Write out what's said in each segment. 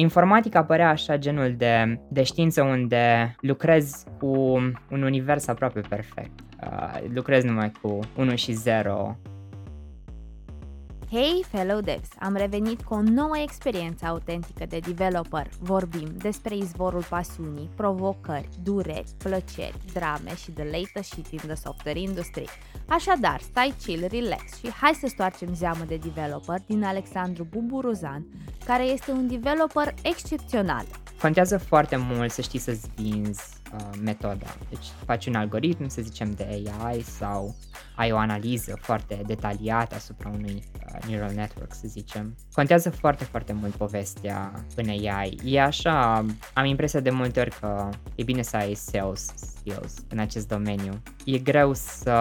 informatica părea așa genul de, de știință unde lucrezi cu un univers aproape perfect. Uh, lucrezi numai cu 1 și 0 Hey, fellow devs! Am revenit cu o nouă experiență autentică de developer. Vorbim despre izvorul pasiunii, provocări, dureri, plăceri, drame și the latest shit in the software industry. Așadar, stai chill, relax și hai să stoarcem zeamă de developer din Alexandru Buburuzan, care este un developer excepțional. Contează foarte mult să știi să-ți vinzi uh, metoda. Deci faci un algoritm, să zicem, de AI sau ai o analiză foarte detaliată asupra unui uh, neural network, să zicem. Contează foarte, foarte mult povestea în AI. E așa, am impresia de multe ori că e bine să ai sales skills în acest domeniu. E greu să,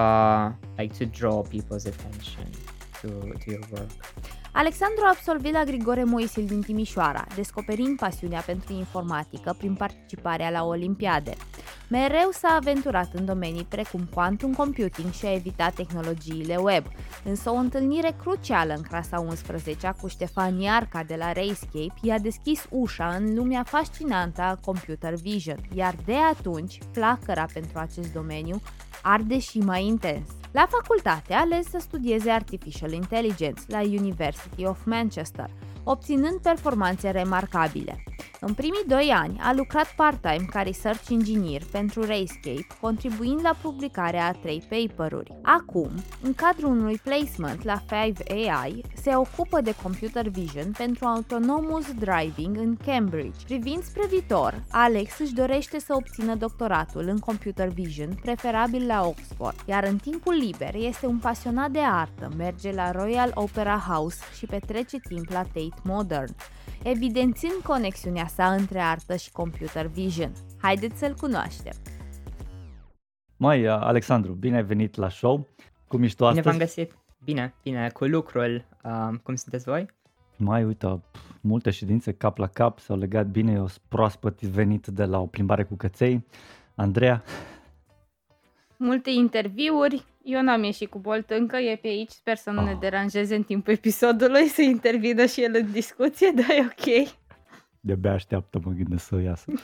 like, to draw people's attention to, to your work. Alexandru a absolvit la Grigore Moisil din Timișoara, descoperind pasiunea pentru informatică prin participarea la Olimpiade. Mereu s-a aventurat în domenii precum quantum computing și a evitat tehnologiile web, însă o întâlnire crucială în clasa 11 cu Ștefan Iarca de la Rayscape i-a deschis ușa în lumea fascinantă a computer vision, iar de atunci flacăra pentru acest domeniu arde și mai intens. La facultate a ales să studieze Artificial Intelligence la University of Manchester, obținând performanțe remarcabile. În primii doi ani a lucrat part-time ca research engineer pentru Rayscape, contribuind la publicarea a trei paperuri. Acum, în cadrul unui placement la 5AI, se ocupă de computer vision pentru autonomous driving în Cambridge. Privind spre viitor, Alex își dorește să obțină doctoratul în computer vision, preferabil la Oxford, iar în timpul liber este un pasionat de artă, merge la Royal Opera House și petrece timp la Tate Modern evidențiind conexiunea sa între artă și computer vision. Haideți să-l cunoaștem! Mai, Alexandru, bine ai venit la show! Cum ești tu astăzi? Bine v-am găsit! Bine, bine, cu lucrul. Uh, cum sunteți voi? Mai, uite, multe ședințe cap la cap, s-au legat bine, eu sunt proaspăt venit de la o plimbare cu căței. Andreea? Multe interviuri, eu n-am ieșit cu Bolt încă, e pe aici, sper să nu oh. ne ah. deranjeze în timpul episodului, să intervină și el în discuție, dar e ok. De-abia așteaptă, mă gândesc să iasă.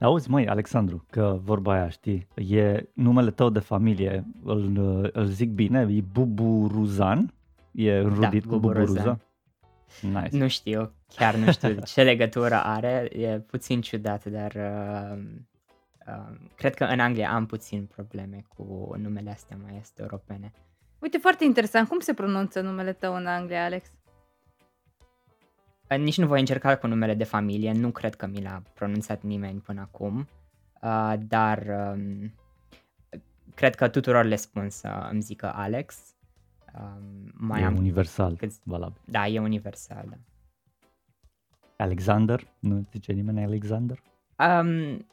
Auzi, măi, Alexandru, că vorba aia, știi, e numele tău de familie, îl, îl zic bine, e Buburuzan? E înrudit da, cu Buburuzan? Nice. Nu știu, chiar nu știu ce legătură are, e puțin ciudat, dar uh, cred că în Anglia am puțin probleme cu numele astea mai este europene. Uite, foarte interesant. Cum se pronunță numele tău în Anglia, Alex? Nici nu voi încerca cu numele de familie, nu cred că mi l-a pronunțat nimeni până acum, uh, dar um, cred că tuturor le spun să îmi zică Alex. Um, mai e am universal, câți... valabil. Da, e universal, da. Alexander? Nu zice nimeni Alexander? Um,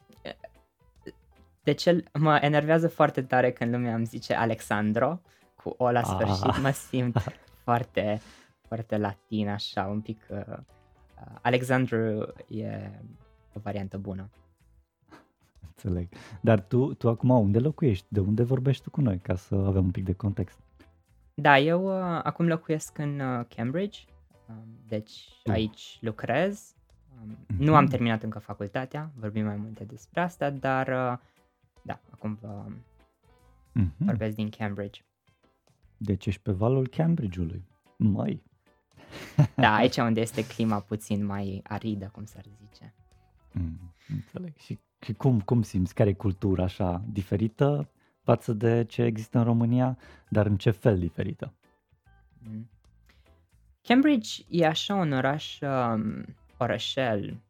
de ce mă enervează foarte tare când lumea îmi zice Alexandro cu o la sfârșit, ah. mă simt foarte, foarte latin așa, un pic... Uh, uh, Alexandru e o variantă bună. Înțeleg. Dar tu, tu acum unde locuiești? De unde vorbești tu cu noi, ca să avem un pic de context? Da, eu uh, acum locuiesc în uh, Cambridge, um, deci uh. aici lucrez. Um, mm-hmm. Nu am terminat încă facultatea, vorbim mai multe despre asta, dar uh, da, acum vă mm-hmm. vorbesc din Cambridge. Deci ești pe valul Cambridge-ului. Mai. da, aici unde este clima puțin mai aridă, cum s-ar zice. Mm, înțeleg. Și, și cum, cum simți? Care e cultura așa diferită față de ce există în România, dar în ce fel diferită? Mm. Cambridge e așa un oraș, um, orășel,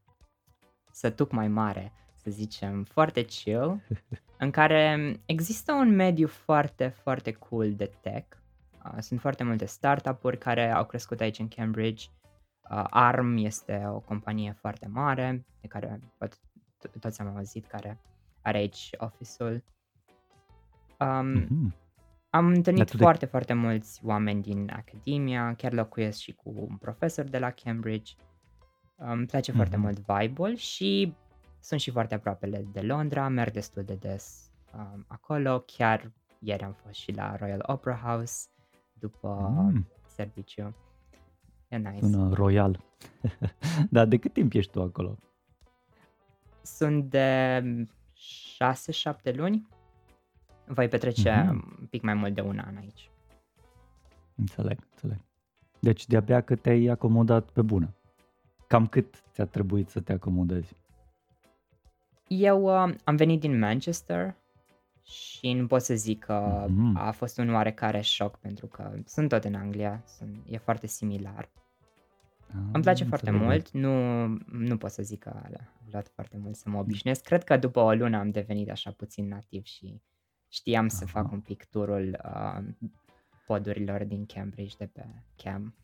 sătuc mai mare să zicem, foarte chill, în care există un mediu foarte, foarte cool de tech. Uh, sunt foarte multe startup-uri care au crescut aici în Cambridge. Uh, ARM este o companie foarte mare, de care poate toți am auzit, care are aici office-ul. Um, mm-hmm. Am întâlnit Atât foarte, de... foarte mulți oameni din academia, chiar locuiesc și cu un profesor de la Cambridge. Îmi place mm-hmm. foarte mult vibe-ul și sunt și foarte aproape de Londra, merg destul de des um, acolo. Chiar ieri am fost și la Royal Opera House după mm. serviciu. e nice. Sună royal. Dar de cât timp ești tu acolo? Sunt de 6-7 luni. Voi petrece Mhm. un pic mai mult de un an aici. Înțeleg, înțeleg. Deci de-abia că te-ai acomodat pe bună. Cam cât ți-a trebuit să te acomodezi? Eu uh, am venit din Manchester și nu pot să zic că Mhm. a fost un oarecare șoc pentru că sunt tot în Anglia, sunt, e foarte similar. Îmi place Ah, foarte înțeleg. mult, nu, nu pot să zic că a luat foarte mult să mă obișnuiesc. Cred că după o lună am devenit așa puțin nativ și știam să Aha. fac un pic turul uh, podurilor din Cambridge de pe Cam.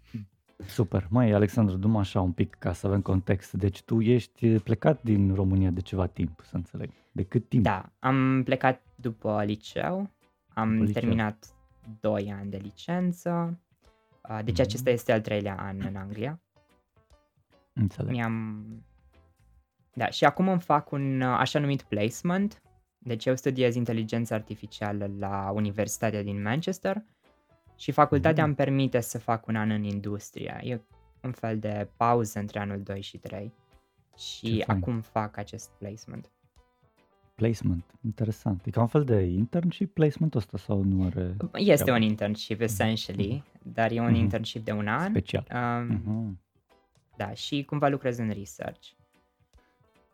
Super. Mai Alexandru, dum așa un pic ca să avem context. Deci tu ești plecat din România de ceva timp, să înțeleg. De cât timp? Da, am plecat după liceu, am După liceu. terminat 2 ani de licență, uh, deci Mhm. acesta este al treilea an în Anglia. Înțeleg. Mi-am... Da, și acum îmi fac un uh, așa numit placement. Deci eu studiez inteligență artificială la Universitatea din Manchester și facultatea Mhm. îmi permite să fac un an în industrie. E un fel de pauză între anul 2 și 3 și Ce fain. acum fac acest placement. Placement. Interesant. E ca un fel de internship placement ăsta sau nu are Este treabă? un internship, essentially, dar e un Mhm. internship de un an. special? Um, Mhm. Da, și cumva lucrez în research.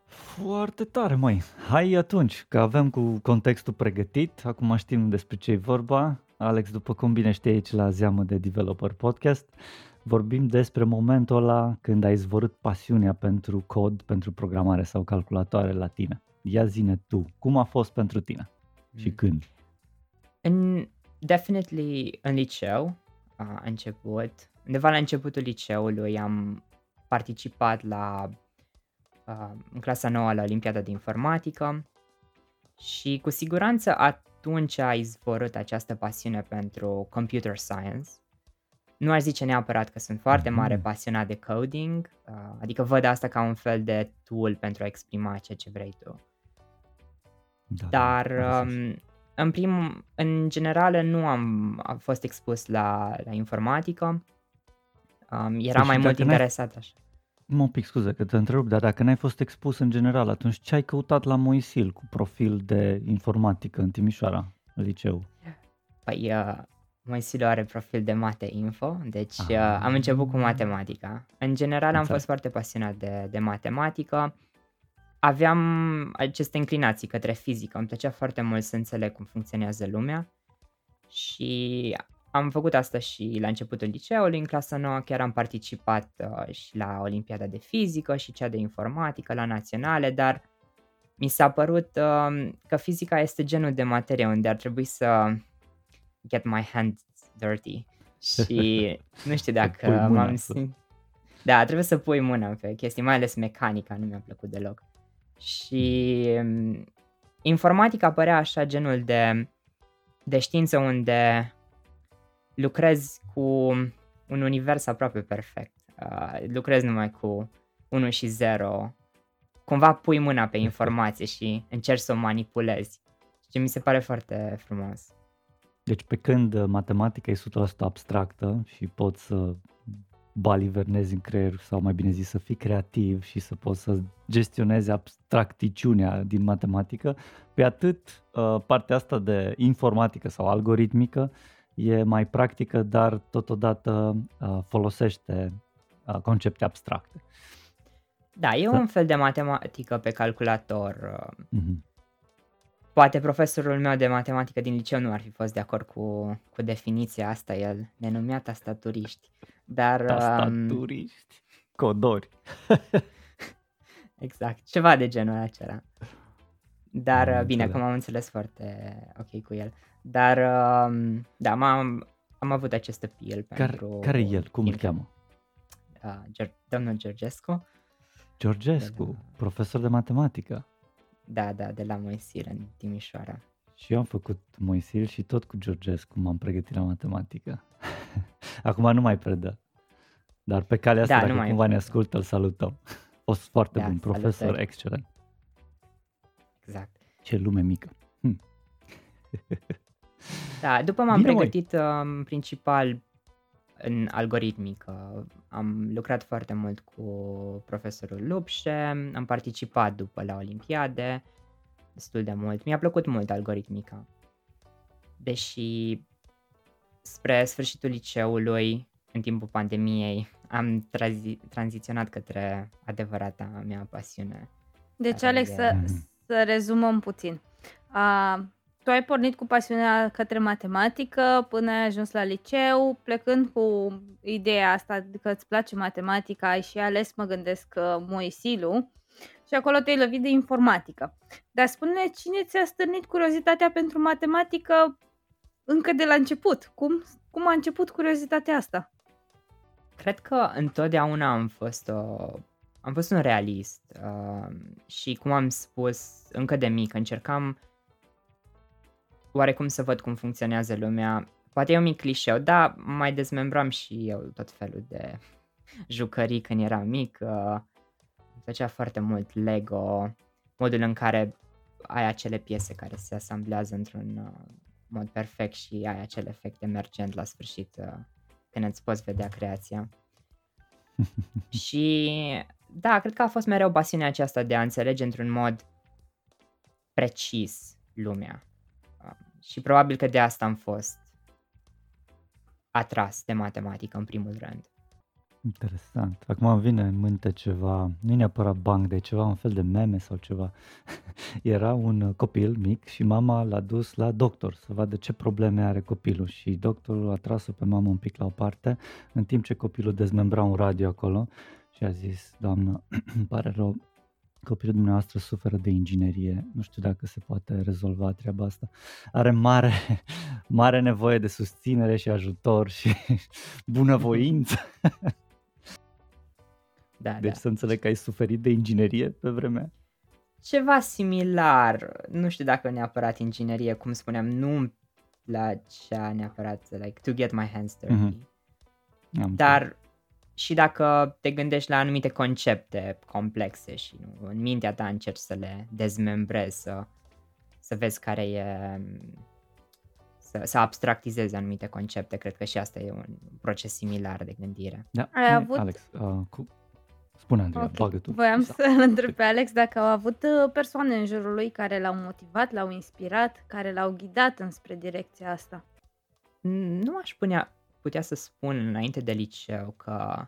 Foarte tare, măi. Hai atunci, că avem cu contextul pregătit, acum știm despre ce e vorba. Alex, după cum bine știi aici la Zeamă de Developer Podcast, vorbim despre momentul ăla când ai zvorât pasiunea pentru cod, pentru programare sau calculatoare la tine. Ia zine tu, cum a fost pentru tine și Mm. când? În, definitely în liceu a început, undeva la începutul liceului am participat la uh, în clasa nouă la Olimpiada de Informatică și cu siguranță atunci a izvorât această pasiune pentru computer science. Nu aș zice neapărat că sunt foarte Mhm. mare pasionat de coding, uh, adică văd asta ca un fel de tool pentru a exprima ceea ce vrei tu. Da, Dar are sens. um, în prim, în general nu am, am fost expus la, la informatică. Um, era Păi mai și mult dacă n-ai- interesat așa. Mă un pic scuze că te întrerup, dar dacă n-ai fost expus în general, atunci ce ai căutat la Moisil cu profil de informatică în Timișoara, în liceu? Păi, uh, Moisilo are profil de mate info, deci uh, Ah. am început cu matematica. În general am Înțeleg. fost foarte pasionat de, de matematică. Aveam aceste inclinații către fizică, îmi plăcea foarte mult să înțeleg cum funcționează lumea și am făcut asta și la începutul liceului, în clasa nouă chiar am participat uh, și la Olimpiada de fizică și cea de informatică la naționale, dar mi s-a părut uh, că fizica este genul de materie unde ar trebui să get my hands dirty și nu știu dacă pui mâna m-am să- sim- Da, trebuie să pui mâna pe chestii, mai ales mecanica, nu mi-a plăcut deloc. Și um, informatica părea așa genul de, de știință unde lucrezi cu un univers aproape perfect. Uh, lucrezi numai cu 1 și 0. Cumva pui mâna pe informație și încerci să o manipulezi. Și mi se pare foarte frumos. Deci pe când uh, matematica e 100% abstractă și poți să balivernezi în creier sau mai bine zis să fii creativ și să poți să gestionezi abstracticiunea din matematică, pe atât uh, partea asta de informatică sau algoritmică e mai practică, dar totodată uh, folosește uh, concepte abstracte. Da, e Da. un fel de matematică pe calculator. uh, Mhm. Poate profesorul meu de matematică din liceu nu ar fi fost de acord cu, cu definiția asta, el ne numea tastaturiști. Dar, um, Tastaturiști, codori. exact, ceva de genul acela. Dar, Am uh, bine, înțeles. acum am înțeles foarte ok cu el. Dar, um, da, m-am, am avut acest appeal Care, pentru... care e el? Cum îl film. cheamă? Uh, Ger- domnul Georgescu. Georgescu, De la- profesor de matematică. Da, da, de la Moisil în Timișoara. Și eu am făcut Moisil și tot cu Georgescu m-am pregătit la matematică. Acum nu mai predă. Dar pe calea asta, Da, dacă nu mai cumva ne predă. ascultă, îl salutăm. A fost foarte Da, bun, profesor salutări. excelent. Exact. Ce lume mică. Hm. Da, după m-am Bine, măi. pregătit uh, în principal în algoritmică. Am lucrat foarte mult cu profesorul Lupșe, am participat după la olimpiade destul de mult. Mi-a plăcut mult algoritmica. Deși spre sfârșitul liceului, în timpul pandemiei, am tranzi- tranziționat către adevărata mea pasiune. Deci, Alex, să, să rezumăm puțin. A, tu ai pornit cu pasiunea către matematică până ai ajuns la liceu, plecând cu ideea asta că îți place matematica, ai și ales, mă gândesc, Moisilu și acolo te-ai lovit de informatică. Dar spune cine ți-a stârnit curiozitatea pentru matematică încă de la început? Cum, cum a început curiozitatea asta? Cred că întotdeauna am fost o am fost un realist uh, și cum am spus încă de mic, încercam oarecum să văd cum funcționează lumea. Poate e un mic clișeu, dar mai dezmembram și eu tot felul de jucării când eram mic. Uh, îmi plăcea foarte mult Lego, modul în care ai acele piese care se asamblează într-un uh, mod perfect și ai acel efect emergent la sfârșit uh, când îți poți vedea creația. și da, cred că a fost mereu pasiunea aceasta de a înțelege într-un mod precis lumea. Um, și probabil că de asta am fost atras de matematică în primul rând. Interesant. Acum îmi vine în minte ceva, nu e neapărat banc, de ceva, un fel de meme sau ceva. Era un copil mic și mama l-a dus la doctor să vadă ce probleme are copilul și doctorul a tras-o pe mamă un pic la o parte, în timp ce copilul dezmembra un radio acolo și a zis, doamnă, îmi pare rău, copilul dumneavoastră suferă de inginerie, nu știu dacă se poate rezolva treaba asta. Are mare, mare nevoie de susținere și ajutor și bunăvoință. Da, deci da. să înțeleg că ai suferit de inginerie pe vremea. Ceva similar, nu știu dacă neapărat inginerie, cum spuneam, nu îmi plăcea neapărat, like, to get my hands dirty. Mm-hmm. Am Dar și dacă te gândești la anumite concepte complexe și nu, în mintea ta încerci să le dezmembrezi, să, să vezi care e, să, să abstractizezi anumite concepte, cred că și asta e un proces similar de gândire. Da, Ai hai, avut- Alex, uh, cu... spune Andreea, Ok. bagă tu. Voiam Da. să întreb pe Alex dacă au avut uh, persoane în jurul lui care l-au motivat, l-au inspirat, care l-au ghidat înspre direcția asta. Nu aș putea, putea să spun înainte de liceu că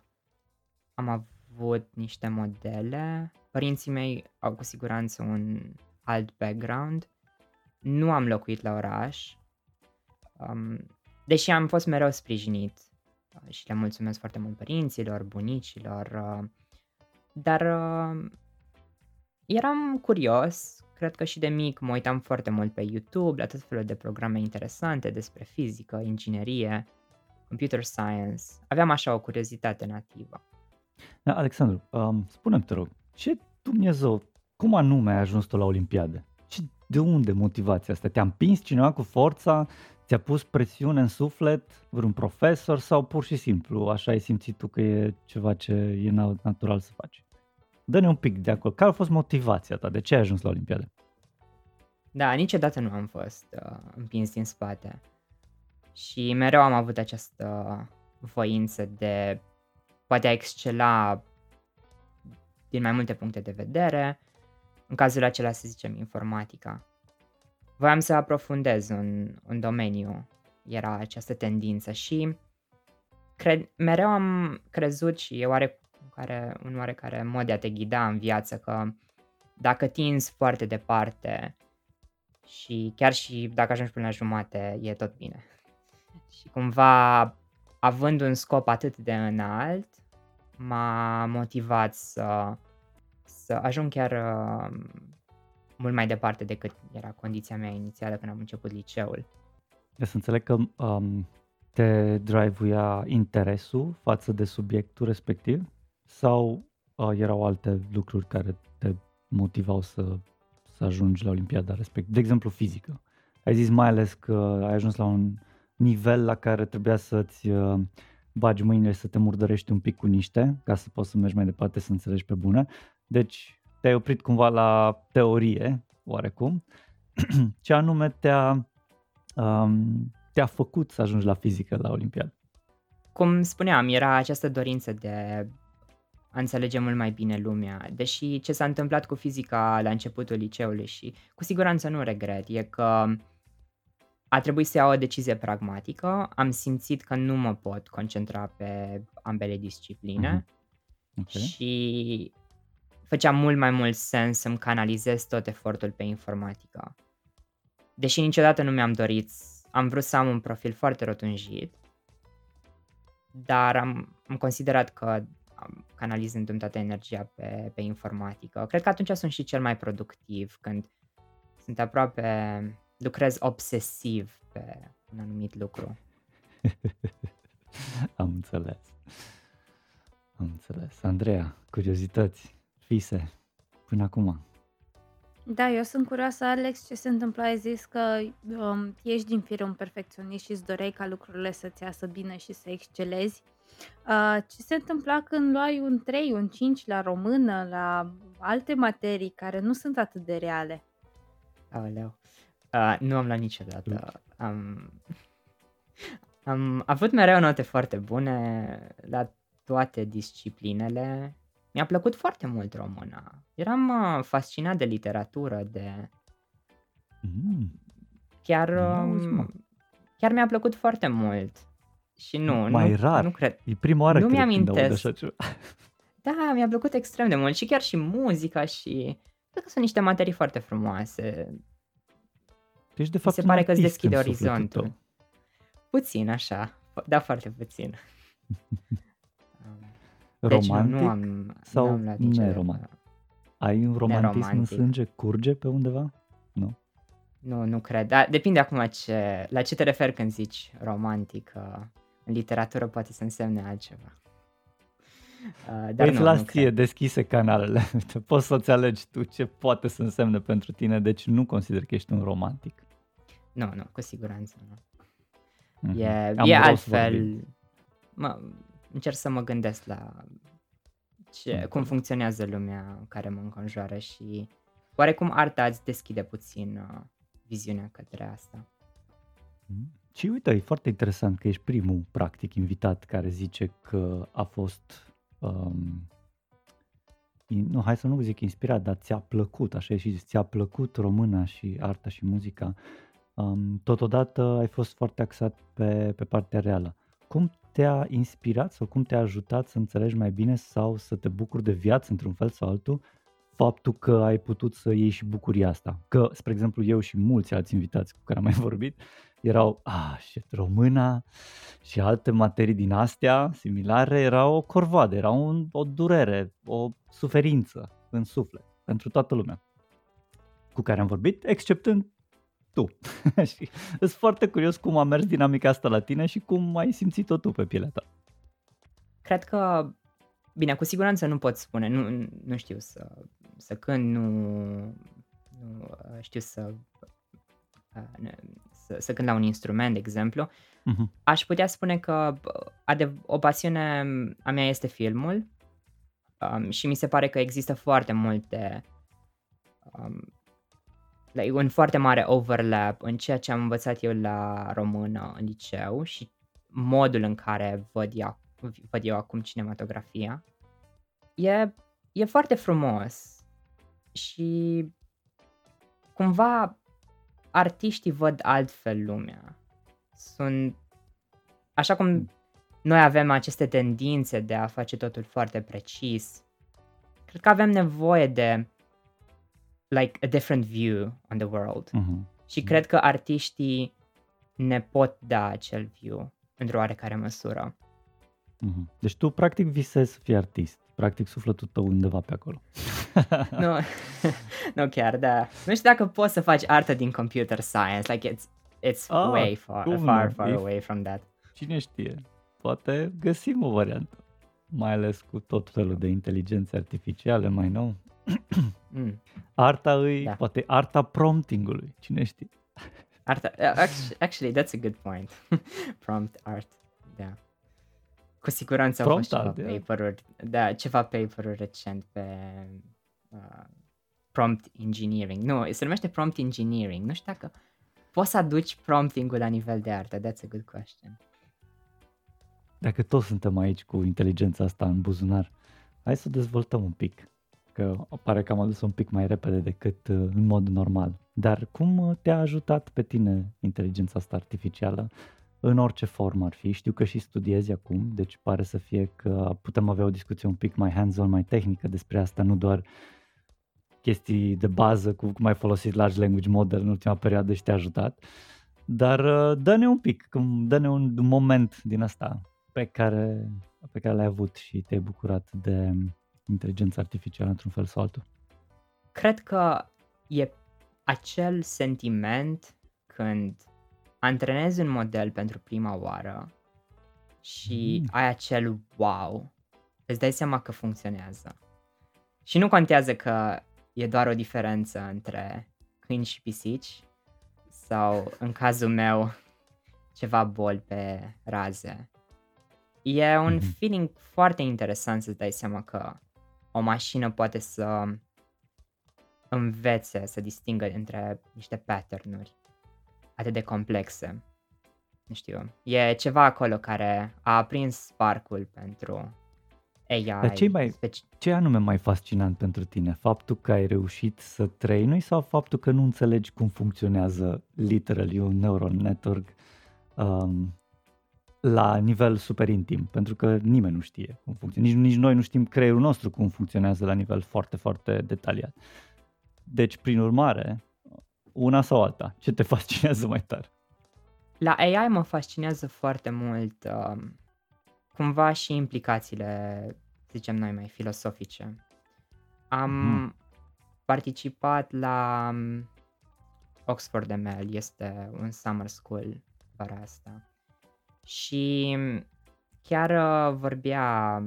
am avut niște modele. Părinții mei au cu siguranță un alt background. Nu am locuit la oraș. Um, deși am fost mereu sprijinit uh, și le mulțumesc foarte mult părinților, bunicilor. Uh, dar uh, eram curios, cred că și de mic mă uitam foarte mult pe YouTube la tot felul de programe interesante despre fizică, inginerie, computer science. Aveam așa o curiozitate nativă. Da, Alexandru, um, spune-mi, te rog, ce Dumnezeu, cum anume ai ajuns tu la Olimpiade? Ce, de unde motivația asta? Te-a împins cineva cu forța? Ți-a pus presiune în suflet? Vreun profesor? Sau pur și simplu așa ai simțit tu că e ceva ce e na- natural să faci? Dă-ne un pic de acolo. Care a fost motivația ta? De ce ai ajuns la Olimpiade? Da, niciodată nu am fost uh, împins din spate. Și mereu am avut această voință de poate a excela din mai multe puncte de vedere. În cazul acela să zicem informatica. Voiam să aprofundez un, un domeniu, era această tendință și cred, mereu am crezut și e oarecare, un oarecare mod de a te ghida în viață că dacă tinzi foarte departe și chiar și dacă ajungi până la jumate, e tot bine. Și cumva, având un scop atât de înalt, m-a motivat să, să ajung chiar uh, mult mai departe decât era condiția mea inițială când am început liceul. De să înțeleg că um, te drive-uia interesul față de subiectul respectiv sau uh, erau alte lucruri care te motivau să, să ajungi la Olimpiada respectiv? De exemplu, fizică. Ai zis mai ales că ai ajuns la un nivel la care trebuia să-ți uh, bagi mâinile și să te murdărești un pic cu niște ca să poți să mergi mai departe să înțelegi pe bune. Deci te-ai oprit cumva la teorie, oarecum. Ce anume te-a um, te-a făcut să ajungi la fizică la Olimpiadă? cum spuneam, era această dorință de a înțelege mult mai bine lumea, deși ce s-a întâmplat cu fizica la începutul liceului și cu siguranță nu regret, e că a trebuit să iau o decizie pragmatică, am simțit că nu mă pot concentra pe ambele discipline Mhm. Ok. și făcea mult mai mult sens să-mi canalizez tot efortul pe informatică. Deși niciodată nu mi-am dorit, am vrut să am un profil foarte rotunjit, dar am, am considerat că am- canalizându-mi toată energia pe, pe informatică. Cred că atunci sunt și cel mai productiv, când sunt aproape, lucrez obsesiv pe un anumit lucru. Am înțeles. Am înțeles. Andreea, curiozități, fise, până acum. Da, eu sunt curioasă, Alex, ce se întâmplă? Ai zis că um, ești din fire un perfecționist și îți doreai ca lucrurile să-ți iasă bine și să excelezi. Uh, ce se întâmpla când luai un 3, un 5 la română, la alte materii care nu sunt atât de reale? Aoleu. Uh, nu am luat niciodată. Am, am avut mereu note foarte bune la toate disciplinele. Mi-a plăcut foarte mult româna. Eram uh, fascinat de literatură, de... Mm, Chiar, Auzi, mă. um, chiar mi-a plăcut foarte mult. Și nu, Mai nu, rar. nu cred. e prima oară Nu cred, când aud mi-amintesc. așa ceva. Da, mi-a plăcut extrem de mult și chiar și muzica și... Cred că sunt niște materii foarte frumoase. Tu ești de Mi fapt se un pare că îți artist deschide în sufletul orizontul. tău. Puțin, așa. Da, foarte puțin. Deci Romantic? nu, nu am, sau nu am luat niciodată. neromantic? Ai un romantism în Neromantic. sânge? Curge pe undeva? Nu. Nu, nu cred. Da, depinde acum ce, la ce te referi când zici romantic. uh, În literatură poate să însemne altceva. Uh, Dar Păi îți nu, las nu ție cred. deschise canalele. Uite, Poți să-ți alegi tu ce poate să însemne pentru tine, deci nu consider că ești un romantic. Nu, nu, cu siguranță nu. Mhm. E, Am e rost altfel. vorbind. Mă, încerc să mă gândesc la ce, Ok. cum funcționează lumea care mă înconjoară și oarecum arta îți deschide puțin uh, viziunea către asta. Mm. Și uite, e foarte interesant că ești primul, practic, invitat care zice că a fost, um, in- nu, hai să nu zic inspirat, dar ți-a plăcut, așa e și zis, ți-a plăcut româna și arta și muzica. Um, totodată ai fost foarte axat pe, pe partea reală. Cum te-a inspirat sau cum te-a ajutat să înțelegi mai bine sau să te bucuri de viață într-un fel sau altul faptul că ai putut să ieși și bucuria asta. Că, spre exemplu, eu și mulți alți invitați cu care am mai vorbit erau, ah, shit, româna și alte materii din astea similare erau o corvoadă, era un, o durere, o suferință în suflet pentru toată lumea cu care am vorbit, exceptând tu. și sunt foarte curios cum a mers dinamica asta la tine și cum ai simțit-o tu pe pielea ta. Cred că, bine, cu siguranță nu pot spune, nu, nu știu să, să cânt, nu, nu uh, știu să, uh, ne- să, să cânt la un instrument, de exemplu. Mhm. Aș putea spune că bă, adev- o pasiune a mea este filmul um, și mi se pare că există foarte multe um, like, un foarte mare overlap în ceea ce am învățat eu la română în liceu și modul în care văd eu, văd eu acum cinematografia. E, e foarte frumos și cumva artiștii văd altfel lumea. Sunt așa cum noi avem aceste tendințe de a face totul foarte precis. Cred că avem nevoie de like a different view on the world. Mhm. Și cred că artiștii ne pot da acel view într-o oarecare măsură. Mhm. Deci tu practic visezi să fii artist. Practic sufletul tău undeva pe acolo. nu, nu chiar, da. Nu știu dacă poți să faci artă din computer science. Like it's, it's Ah, way far, cum far, nu? far E- away from that. Cine știe? Poate găsim o variantă. Mai ales cu tot felul de inteligențe artificiale mai nou. Mm. Arta îi, Da. poate arta promptingului. Cine știe? Arta, uh, actually, actually, that's a good point. Prompt art, da. Cu siguranță au fost Prompt ceva art, da. paper-uri, da, ceva paper-uri recent pe uh, prompt engineering. Nu, se numește prompt engineering. Nu știu dacă poți să aduci prompting-ul la nivel de artă. That's a good question. dacă toți suntem aici cu inteligența asta în buzunar, hai să o dezvoltăm un pic. Că pare că am adus un pic mai repede decât uh, în mod normal. Dar cum uh, te-a ajutat pe tine inteligența asta artificială în orice formă ar fi? Știu că și studiezi acum, deci pare să fie că putem avea o discuție un pic mai hands-on, mai tehnică despre asta, nu doar chestii de bază cu cum ai folosit large language model în ultima perioadă și te-a ajutat. Dar uh, dă-ne un pic, dă-ne un moment din asta pe care, pe care l-ai avut și te-ai bucurat de inteligența artificială într-un fel sau altul. Cred că e acel sentiment când antrenezi un model pentru prima oară și mm. ai acel wow, îți dai seama că funcționează. Și nu contează că e doar o diferență între câini și pisici sau, în cazul meu, ceva boli pe raze. E un mm-hmm. feeling foarte interesant să-ți dai seama că o mașină poate să învețe, să distingă între niște pattern-uri atât de complexe. Nu știu, e ceva acolo care a aprins sparkul pentru AI. Dar ce, mai, speci- ce anume mai fascinant pentru tine? Faptul că ai reușit să trăinui sau faptul că nu înțelegi cum funcționează literally un neural network um, la nivel super intim? Pentru că nimeni nu știe cum funcționează. Nici, nici noi nu știm creierul nostru cum funcționează la nivel foarte, foarte detaliat. Deci, prin urmare, una sau alta, ce te fascinează mai tare? La AI mă fascinează foarte mult uh, cumva și implicațiile, zicem noi, mai filosofice. Am mm. participat la um, Oxford ML, este un summer school vara asta. Și chiar uh, vorbea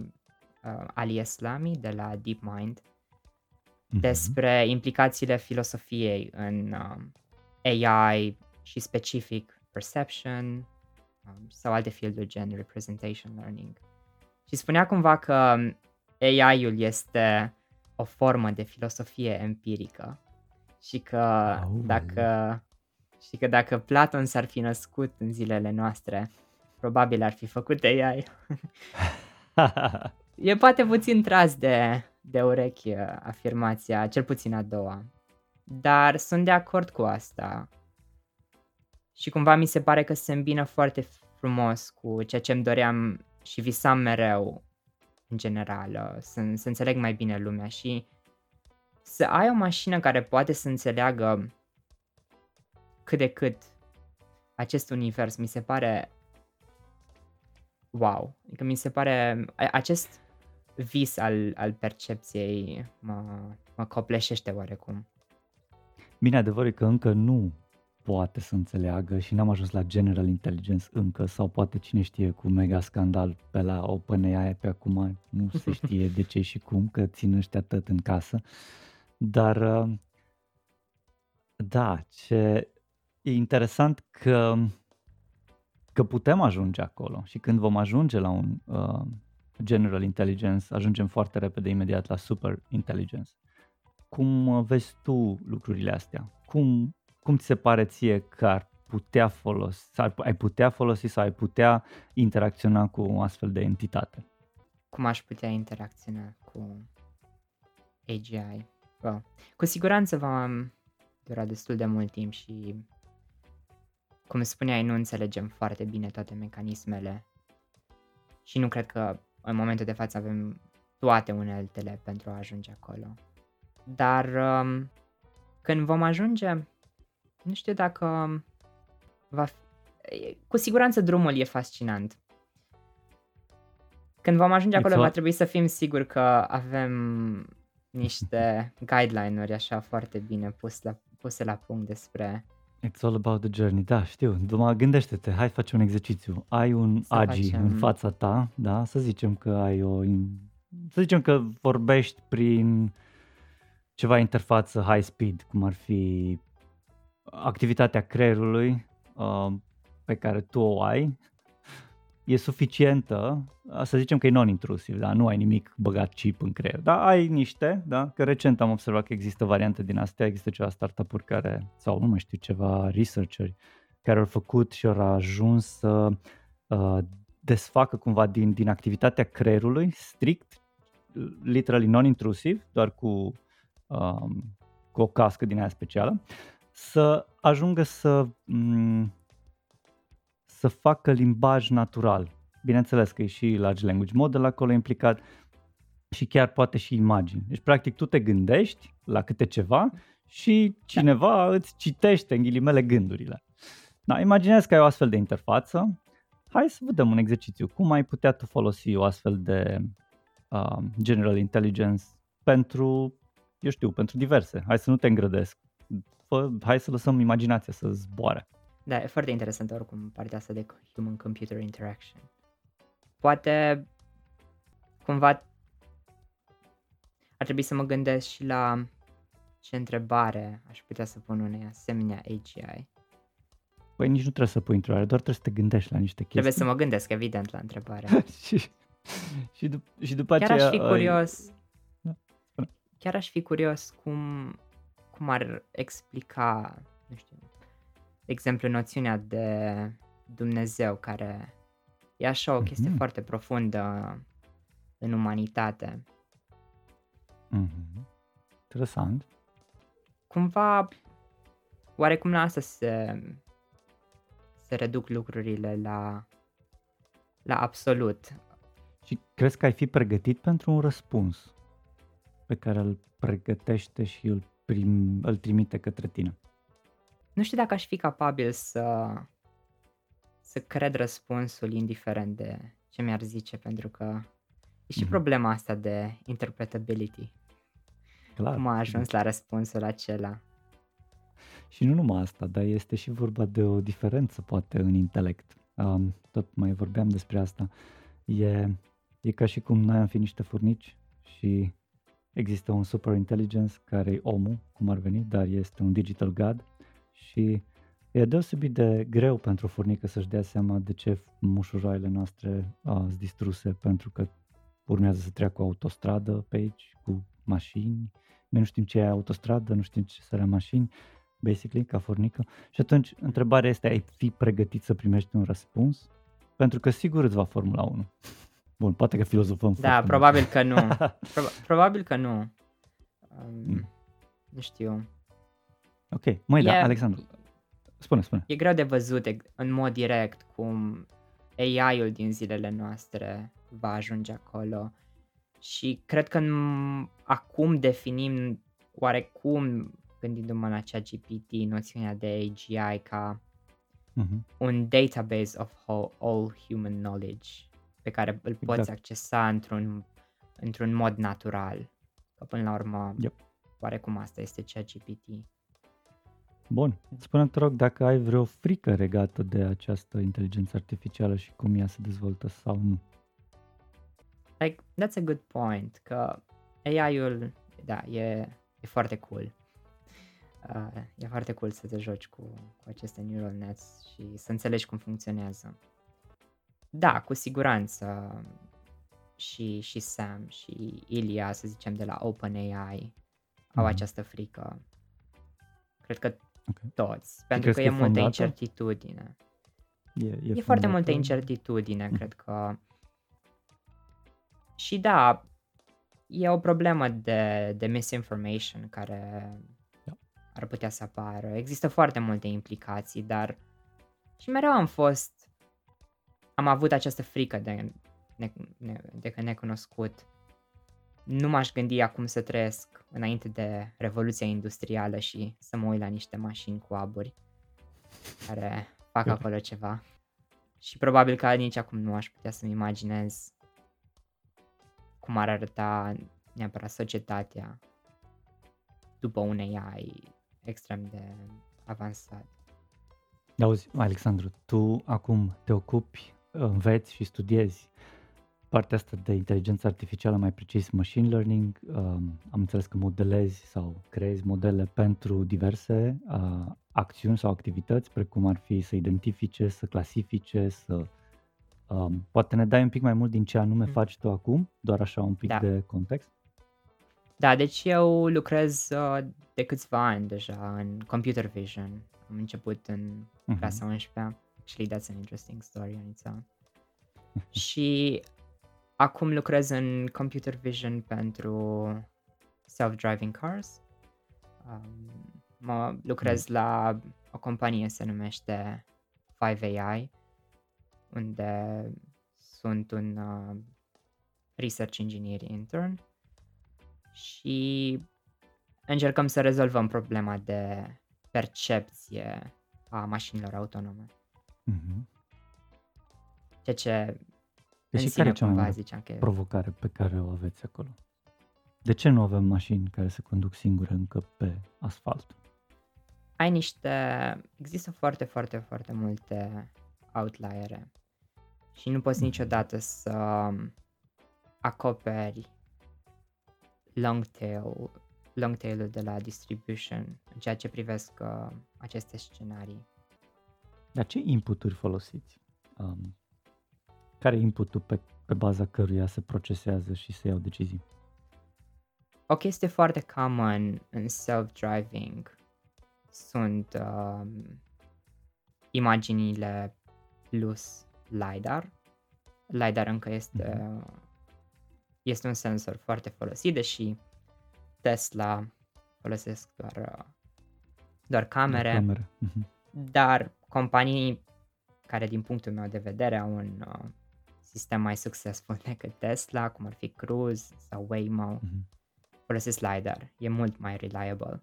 uh, Ali Eslami de la DeepMind mm-hmm. despre implicațiile filosofiei în uh, AI și specific perception, um, sau alte fielduri gen representation learning. Și spunea cumva că AI-ul este o formă de filosofie empirică și că oh. dacă și că dacă Platon s-ar fi născut în zilele noastre, probabil ar fi făcut AI. e poate puțin tras de, de urechi afirmația, cel puțin a doua. Dar sunt de acord cu asta și cumva mi se pare că se îmbină foarte frumos cu ceea ce îmi doream și visam mereu în general, uh, să, să înțeleg mai bine lumea și să ai o mașină care poate să înțeleagă cât de cât acest univers mi se pare wow, adică mi se pare acest vis al, al percepției mă, mă copleșește oarecum. Bine, adevărul e că încă nu poate să înțeleagă și n-am ajuns la General Intelligence încă sau poate cine știe cu mega scandal pe la OpenAI pe acum, nu se știe de ce și cum, că țin ăștia tot în casă. Dar uh, da, ce e interesant că că putem ajunge acolo și când vom ajunge la un uh, general intelligence, ajungem foarte repede imediat la super intelligence. Cum uh, vezi tu lucrurile astea? Cum cum ți se pare ție că ar putea folosi, ar, ai putea folosi sau ai putea interacționa cu o astfel de entitate? Cum aș putea interacționa cu AGI? Well, cu siguranță va dura destul de mult timp și cum spuneai, nu înțelegem foarte bine toate mecanismele și nu cred că în momentul de față avem toate uneltele pentru a ajunge acolo. Dar um, când vom ajunge, nu știu dacă va fi... Cu siguranță drumul e fascinant. Când vom ajunge acolo, va trebui să fim siguri că avem niște guideline-uri așa foarte bine pus la, puse la punct despre It's all about the journey, da, știu. Duma, gândește-te, hai faci un exercițiu. Ai un să agi facem... în fața ta, da? Să zicem că ai o... Să zicem că vorbești prin ceva interfață high speed, cum ar fi activitatea creierului uh, pe care tu o ai e suficientă, să zicem că e non-intrusiv, da? nu ai nimic băgat chip în creier, dar ai niște, da? că recent am observat că există variante din astea, există ceva startup-uri care, sau nu mai știu, ceva researcheri care au făcut și au ajuns să uh, desfacă cumva din, din activitatea creierului, strict, literally non-intrusiv, doar cu, um, cu o cască din aia specială, să ajungă să, m- să facă limbaj natural. Bineînțeles că e și large language model acolo implicat și chiar poate și imagini. Deci, practic, tu te gândești la câte ceva și cineva da. îți citește în ghilimele gândurile. Da, imaginează că ai o astfel de interfață. Hai să vedem un exercițiu. Cum ai putea tu folosi o astfel de uh, general intelligence pentru, eu știu, pentru diverse. Hai să nu te îngrădesc. Fă, hai să lăsăm imaginația să zboare. Da, e foarte interesant oricum partea asta de human-computer interaction. Poate cumva ar trebui să mă gândesc și la ce întrebare aș putea să pun unei asemenea AGI. Păi nici nu trebuie să pui întrebare, doar trebuie să te gândești la niște chestii. Trebuie să mă gândesc, evident, la întrebare. și, și, dup- și după Chiar aceea... aș fi curios. Da. Chiar aș fi curios cum, cum ar explica, nu știu, de exemplu, noțiunea de Dumnezeu, care e așa o chestie Mhm. foarte profundă în umanitate. Mhm. Interesant. Cumva, oarecum la asta se, se reduc lucrurile la, la absolut. Și crezi că ai fi pregătit pentru un răspuns pe care îl pregătește și îl, prim, îl trimite către tine? Nu știu dacă aș fi capabil să, să cred răspunsul indiferent de ce mi-ar zice, pentru că e și Mhm. problema asta de interpretability. Clar. Cum a ajuns la răspunsul acela. Și nu numai asta, dar este și vorba de o diferență poate în intelect. Um, tot mai vorbeam despre asta. E, e ca și cum noi am fi niște furnici și există un super intelligence care e omul, cum ar veni, dar este un digital god și e deosebit de greu pentru o furnică să-și dea seama de ce mușuroaiele noastre uh, sunt distruse pentru că urmează să treacă o autostradă pe aici cu mașini. Noi nu știm ce e autostradă, nu știm ce sunt mașini basically, ca furnică. Și atunci, întrebarea este, ai fi pregătit să primești un răspuns? Pentru că sigur îți va Formula 1. Bun, poate că filozofăm Da, foarte probabil că nu. Proba- probabil că nu. Um, Mm. Nu știu. Ok, măi, da, E- Alexandru, spune, spune. E greu de văzut e- în mod direct cum AI-ul din zilele noastre va ajunge acolo și cred că în, acum definim oarecum, gândindu-mă la cea GPT, noțiunea de AGI ca Mhm. un database of whole, all human knowledge pe care îl poți Exact. accesa într-un, într-un mod natural. Că până la urmă, Yep. oarecum asta este cea GPT. Bun, spune te rog dacă ai vreo frică regată de această inteligență artificială și cum ea se dezvoltă sau nu. Like, that's a good point, că AI-ul, da, e, e foarte cool. Uh, e foarte cool să te joci cu, cu aceste neural nets și să înțelegi cum funcționează. Da, cu siguranță și, și Sam și Ilia, să zicem, de la OpenAI au Mhm. această frică. Cred că Ok. toți, pentru crezi că că e e multă fondată? incertitudine. E, e, E foarte fondată? multă incertitudine, Mm. cred că. Și da, e o problemă de, de misinformation care Da. ar putea să apară. Există foarte multe implicații, dar și mereu am fost, am avut această frică de, ne, ne, de că necunoscut. Nu m-aș gândi acum să trăiesc înainte de Revoluția Industrială și să mă uit la niște mașini cu aburi care fac Corect. acolo ceva. Și probabil că nici acum nu aș putea să-mi imaginez cum ar arăta neapărat societatea după un AI extrem de avansat. Auzi, Alexandru, tu acum te ocupi, înveți și studiezi partea asta de inteligență artificială, mai precis machine learning. Um, am înțeles că modelezi sau creezi modele pentru diverse uh, acțiuni sau activități, precum ar fi să identifice, să clasifice, să... Um, poate ne dai un pic mai mult din ce anume Mm. faci tu acum, doar așa un pic Da. de context? Da, deci eu lucrez uh, de câțiva ani deja în computer vision. Am început în Mhm. clasa 11 Actually, that's an interesting story on its own. și acum lucrez în computer vision pentru self-driving cars. Um, mă lucrez la o companie se numește 5AI, unde sunt un uh, research engineer intern și încercăm să rezolvăm problema de percepție a mașinilor autonome. Mhm. Ceea ce Deci în și care sine e cea mai cumva mare ziceam că... provocare pe care o aveți acolo? De ce nu avem mașini care se conduc singure încă pe asfalt? ai niște... Există foarte, foarte, foarte multe outliere și nu poți niciodată să acoperi long tail, long tail-ul de la distribution în ceea ce privesc uh, aceste scenarii. Dar ce inputuri folosiți? Um, care e inputul pe, pe baza căruia se procesează și se iau decizii? O chestie foarte common în self-driving sunt um, imaginile plus LiDAR. LiDAR încă este, este un sensor foarte folosit, deși Tesla folosesc doar, uh, doar camere, Camere. Mhm. dar companii care din punctul meu de vedere au un uh, sistem mai succesful decât Tesla, cum ar fi Cruise sau Waymo, Mhm. folosesc LiDAR. E mult mai reliable.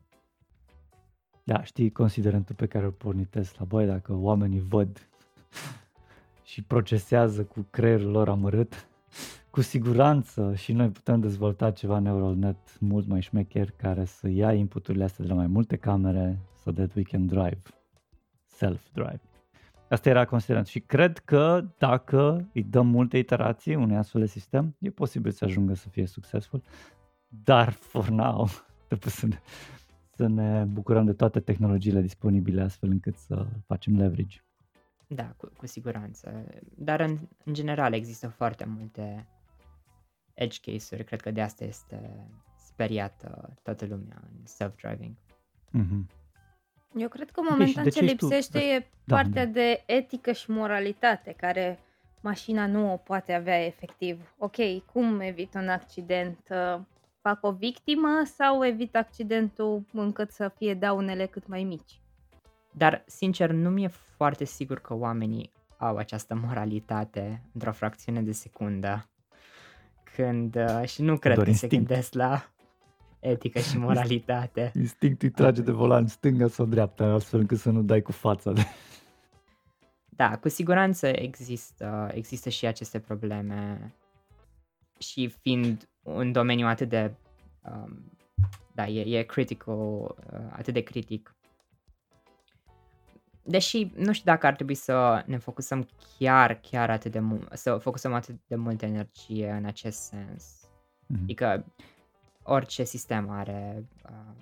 Da, știi considerentul pe care îl porni Tesla. Băi, dacă oamenii văd și procesează cu creierul lor amărât, cu siguranță și noi putem dezvolta ceva neural net mult mai șmecher care să ia inputurile astea de la mai multe camere so that we can drive, self-drive. Asta era considerent și cred că dacă îi dăm multe iterații unui astfel de sistem, e posibil să ajungă să fie succesful, dar for now trebuie să ne, să ne bucurăm de toate tehnologiile disponibile astfel încât să facem leverage. Da, cu, cu siguranță. Dar în, în general există foarte multe edge case-uri. Cred că de asta este speriată toată lumea în self-driving. Mhm. Eu cred că Ok, și momentan de ce ce ești tu- lipsește e Da, partea da. de etică și moralitate, care mașina nu o poate avea efectiv. Ok, cum evit un accident? Uh, Fac o victimă sau evit accidentul încât să fie daunele cât mai mici? Dar, sincer, nu mi-e foarte sigur că oamenii au această moralitate într-o fracțiune de secundă. Când, uh, și nu cred Doar că se instinct. gândesc la etică și moralitate. Instinctul îi trage de volan stânga sau dreapta, astfel încât să nu dai cu fața. De... Da, cu siguranță există, există și aceste probleme și fiind un domeniu atât de, um, da, e, e critical, uh, atât de critic. Deși nu știu dacă ar trebui să ne focusăm chiar, chiar atât de mult, să focusăm atât de multă energie în acest sens. Mhm. Adică orice sistem are uh,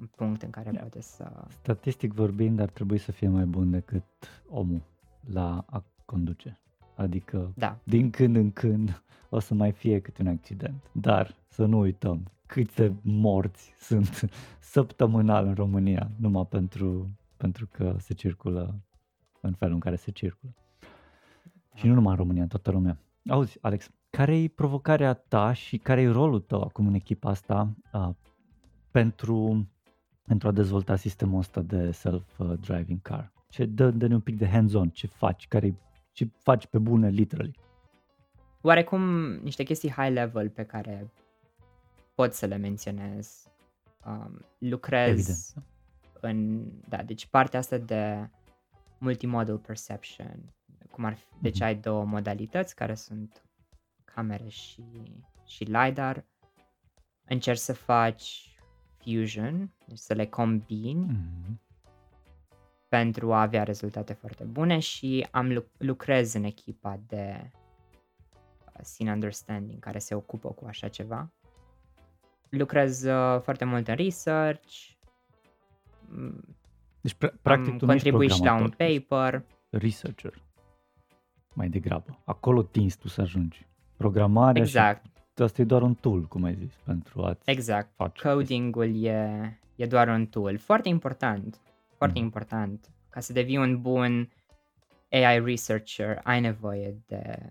un punct în care Da. poate să... Statistic vorbind, ar trebui să fie mai bun decât omul la a conduce. Adică, Da, din când în când, o să mai fie câte un accident. Dar să nu uităm câte morți sunt săptămânal în România, numai pentru, pentru că se circulă în felul în care se circulă. Și nu numai în România, în toată lumea. Auzi, Alex, care e provocarea ta și care e rolul tău acum în echipa asta uh, pentru, pentru a dezvolta sistemul ăsta de self-driving car? Ce, dă, dă un pic de hands-on, ce faci, care ce faci pe bune, literally. oarecum niște chestii high level pe care pot să le menționez. Um, lucrez Evident. în, da, deci partea asta de multimodal perception, cum ar fi, deci Mhm. ai două modalități care sunt camere și, și LiDAR. Încerci să faci fusion, deci să le combini Mm-hmm. pentru a avea rezultate foarte bune și am lu- lucrez în echipa de uh, Scene Understanding care se ocupă cu așa ceva. Lucrez uh, foarte mult în research, mm, Deci, pra- practic, am tu nu ești contribuit și la un programator, ești paper. researcher. Mai degrabă. Acolo tinzi tu să ajungi. Programarea Exact, și asta e doar un tool, cum ai zis, pentru a-ți exact. face Coding-ul e, e doar un tool. Foarte important, foarte Mhm. important. Ca să devii un bun AI researcher ai nevoie de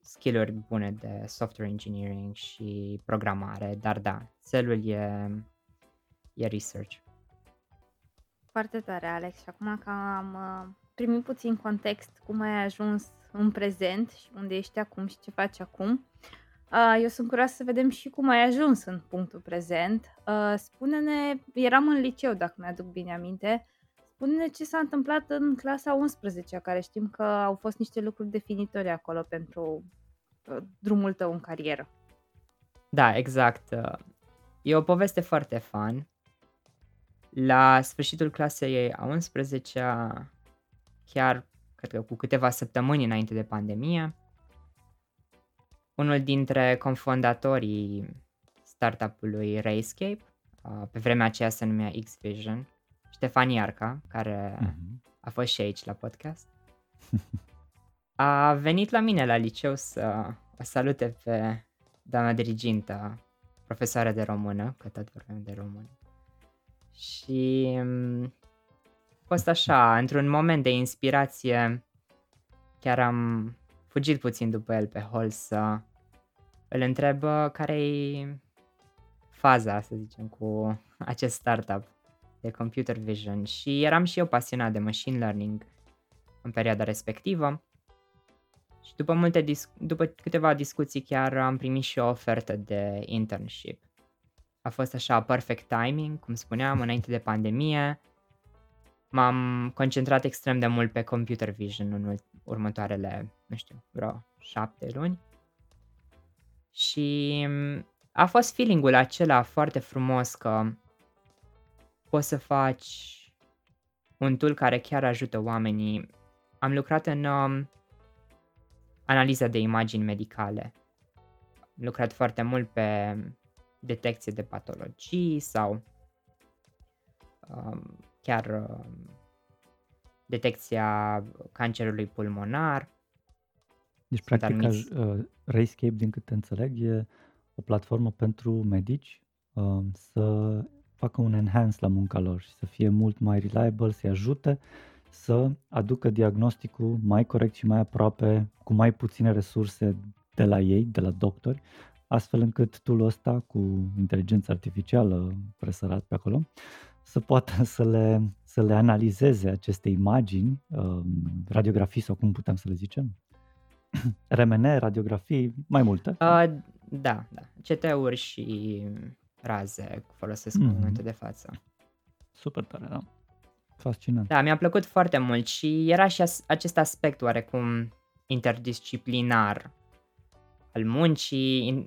skill-uri bune de software engineering și programare, dar da, țelul e, e research. Foarte tare, Alex. Și acum că am uh, primit puțin context cum ai ajuns în prezent și unde ești acum și ce faci acum, uh, eu sunt curioasă să vedem și cum ai ajuns în punctul prezent. Uh, spune-ne, eram în liceu, dacă mi-aduc bine aminte, spune-ne ce s-a întâmplat în clasa 11 care știm că au fost niște lucruri definitorii acolo pentru drumul tău în carieră. Da, exact. E o poveste foarte fun. La sfârșitul clasei a 11 chiar cred că cu câteva săptămâni înainte de pandemie, unul dintre confondatorii startup-ului Rayscape, pe vremea aceea se numea X-Vision, Ștefan Iarca, care uh-huh. a fost și aici la podcast, a venit la mine la liceu să o salute pe doamna dirigintă, profesoară de română, că tot vorbim de română. Și mm, a fost așa, într-un moment de inspirație, chiar am fugit puțin după el pe hol să îl întreb care e faza, să zicem, cu acest startup de computer vision și eram și eu pasionat de machine learning în perioada respectivă și după, multe dis- după câteva discuții chiar am primit și o ofertă de internship. A fost așa perfect timing, cum spuneam, înainte de pandemie. M-am concentrat extrem de mult pe computer vision în următoarele, nu știu, vreo șapte luni. Și a fost feelingul acela foarte frumos că poți să faci un tool care chiar ajută oamenii. Am lucrat în um, analiza de imagini medicale. Am lucrat foarte mult pe detecție de patologii sau um, chiar um, detecția cancerului pulmonar. Deci, Sunt practic, anumiți... uh, Rayscape, din câte înțeleg, e o platformă pentru medici uh, să facă un enhance la munca lor și să fie mult mai reliable, să-i ajute să aducă diagnosticul mai corect și mai aproape, cu mai puține resurse de la ei, de la doctori, astfel încât tool ăsta cu inteligența artificială presărat pe acolo să poată să le, să le analizeze aceste imagini, um, radiografii sau cum putem să le zicem, RMN, radiografii, mai multe. Uh, da, da. CT-uri și raze folosesc mm-hmm. în momentul de față. Super tare, da. Fascinant. Da, mi-a plăcut foarte mult și era și as- acest aspect oarecum interdisciplinar al muncii.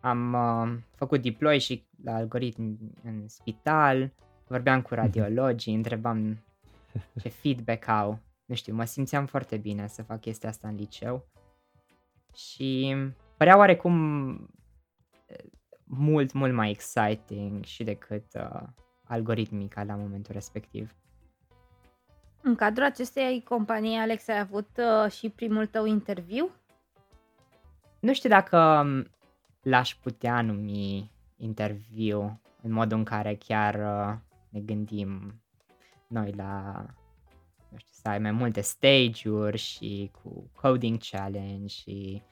Am uh, făcut deploy și la algoritmi în spital, vorbeam cu radiologii, întrebam ce feedback au. Nu știu, mă simțeam foarte bine să fac chestia asta în liceu și părea oarecum mult, mult mai exciting și decât uh, algoritmica la momentul respectiv. În cadrul acestei companii, Alex, ai avut uh, și primul tău interviu? Nu știu dacă um, l-aș putea numi interviu în modul în care chiar uh, ne gândim noi la, nu știu, să ai mai multe stage-uri și cu coding challenge și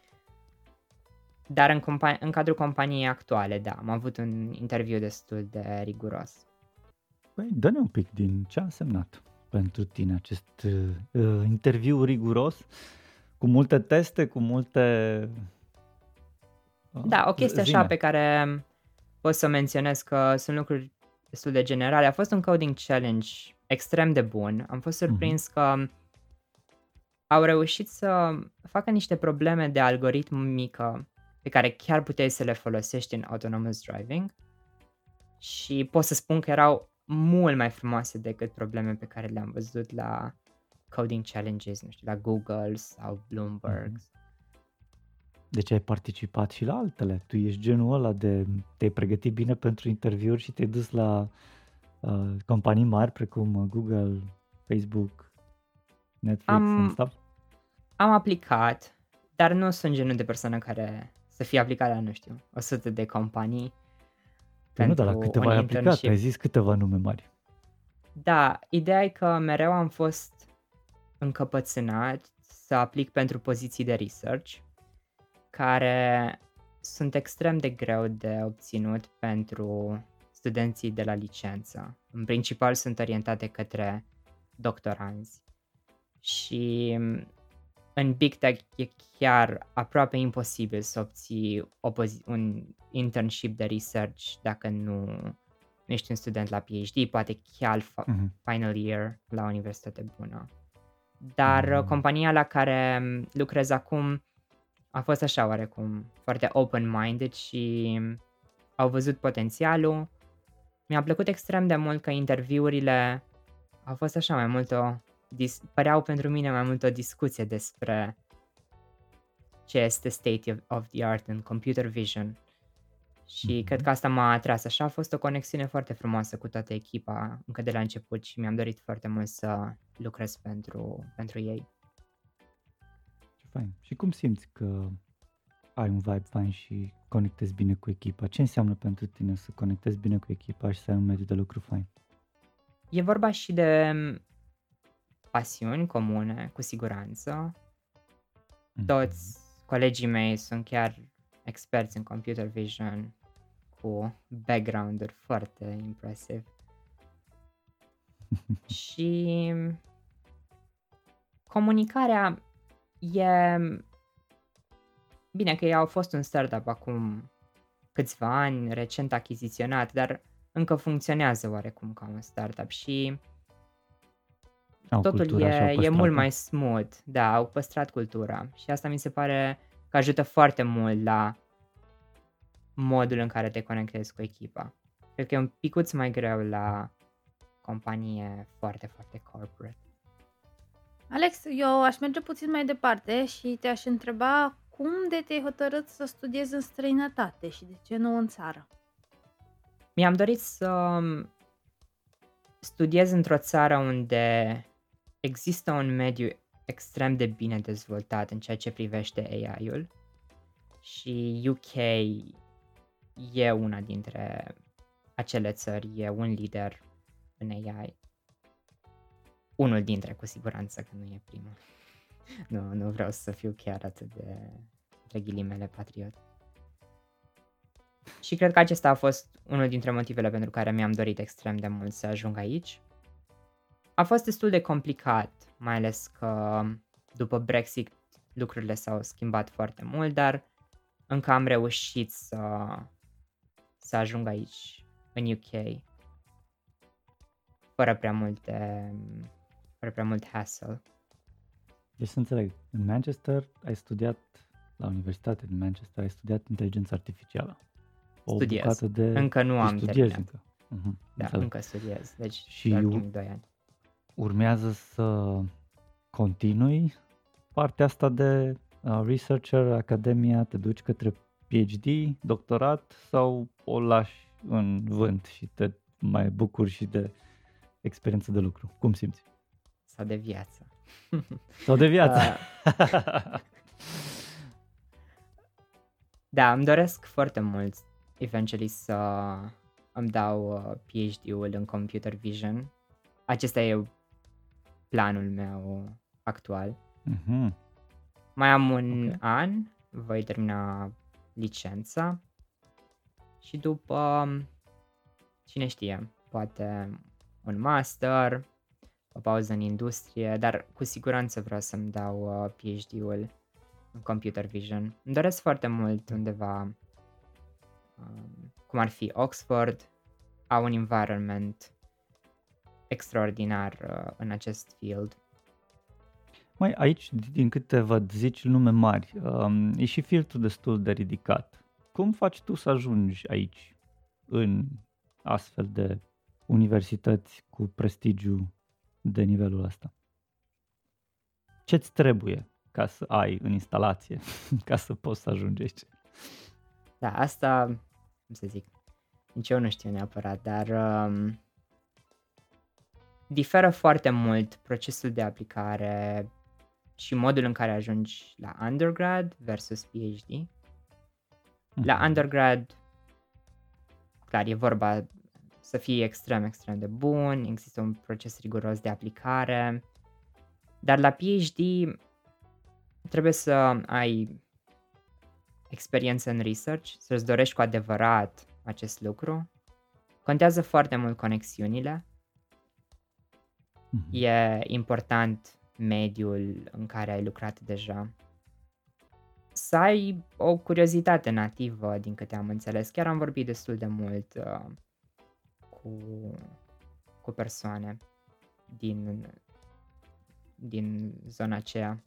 dar în, compa- în cadrul companiei actuale, da, am avut un interviu destul de riguros. Păi, dă-ne un pic din ce a însemnat pentru tine acest uh, interviu riguros, cu multe teste, cu multe... Uh, da, o chestie zine. așa pe care pot să menționez că sunt lucruri destul de generale. A fost un coding challenge extrem de bun. Am fost surprins mm-hmm. că au reușit să facă niște probleme de algoritmică pe care chiar puteai să le folosești în autonomous driving și pot să spun că erau mult mai frumoase decât probleme pe care le-am văzut la coding challenges, nu știu, la Google sau Bloomberg. Mm-hmm. Deci ai participat și la altele. Tu ești genul ăla de te-ai pregătit bine pentru interviuri și te-ai dus la uh, companii mari precum Google, Facebook, Netflix am, and stuff? Am aplicat, dar nu sunt genul de persoană care să fie aplicat la, nu știu, 100 de companii. Păi nu, dar la câteva ai aplicat, ai zis câteva nume mari. Da, ideea e că mereu am fost încăpățânat să aplic pentru poziții de research care sunt extrem de greu de obținut pentru studenții de la licență. În principal sunt orientate către doctoranzi. Și în Big Tech e chiar aproape imposibil să obții o pozi- un internship de research dacă nu, nu ești un student la PhD, poate chiar fa- uh-huh. final year la o universitate bună. Dar uh-huh. compania la care lucrez acum a fost așa oarecum foarte open-minded și au văzut potențialul. Mi-a plăcut extrem de mult că interviurile au fost așa mai mult o dis- păreau pentru mine mai mult o discuție despre ce este state of the art în computer vision. Și mm-hmm. cred că asta m-a atras. Așa a fost o conexiune foarte frumoasă cu toată echipa încă de la început și mi-am dorit foarte mult să lucrez pentru, pentru ei. Ce fain. Și cum simți că ai un vibe fain și conectezi bine cu echipa? Ce înseamnă pentru tine să conectezi bine cu echipa și să ai un mediu de lucru fain? E vorba și de pasiuni comune, cu siguranță. Mm-hmm. Toți colegii mei sunt chiar experți în computer vision cu background-uri foarte impresive. și comunicarea e... Bine că ei au fost un startup acum câțiva ani, recent achiziționat, dar încă funcționează oarecum ca un startup și au totul e, e mult mai smooth. Da, au păstrat cultura și asta mi se pare că ajută foarte mult la modul în care te conectezi cu echipa. Cred că e un picuț mai greu la companie foarte, foarte corporate. Alex, eu aș merge puțin mai departe și te-aș întreba cum de te-ai hotărât să studiezi în străinătate și de ce nu în țară? Mi-am dorit să studiez într-o țară unde există un mediu extrem de bine dezvoltat în ceea ce privește AI-ul și UK e una dintre acele țări, e un lider în AI. Unul dintre, cu siguranță că nu e primul. nu, nu vreau să fiu chiar atât de, între ghilimele, patriot. Și cred că acesta a fost unul dintre motivele pentru care mi-am dorit extrem de mult să ajung aici. A fost destul de complicat, mai ales că după Brexit lucrurile s-au schimbat foarte mult, dar încă am reușit să, să ajung aici, în UK, fără prea multe, fără prea mult hassle. Deci să înțeleg, în Manchester ai studiat, la Universitatea din Manchester ai studiat inteligență artificială. O studiez. bucată de... Încă nu am terminat. Încă. Uh-huh, da, înțeleg. încă studiez, deci și doar u- 2 ani. Urmează să continui partea asta de uh, researcher, academia, te duci către PhD, doctorat sau o lași în vânt și te mai bucuri și de experiență de lucru? Cum simți? Sau de viață. Sau de viață. Uh, da, îmi doresc foarte mult eventually să îmi dau uh, PhD-ul în computer vision. Acesta e planul meu actual. Mm-hmm. Mai am un okay. an, voi termina licența și după, cine știe, poate un master, o pauză în industrie, dar cu siguranță vreau să-mi dau uh, PhD-ul în computer vision. Îmi doresc foarte mult undeva um, cum ar fi Oxford, au un environment extraordinar uh, în acest field. Mai aici, din câte văd, zici nume mari, um, e și filtrul destul de ridicat. Cum faci tu să ajungi aici, în astfel de universități cu prestigiu de nivelul ăsta? Ce-ți trebuie ca să ai în instalație, ca să poți să ajungi aici? Da, asta, cum să zic, nici eu nu știu neapărat, dar um, diferă foarte mult procesul de aplicare și modul în care ajungi la undergrad versus PhD. La mhm. undergrad, clar, e vorba să fii extrem, extrem de bun, există un proces riguros de aplicare, Dar la PhD trebuie să ai experiență în research, să-ți dorești cu adevărat acest lucru. Contează foarte mult conexiunile. Mhm. E important mediul în care ai lucrat deja. Să ai o curiozitate nativă, din câte am înțeles. Chiar am vorbit destul de mult uh, cu, cu persoane din, din zona aceea.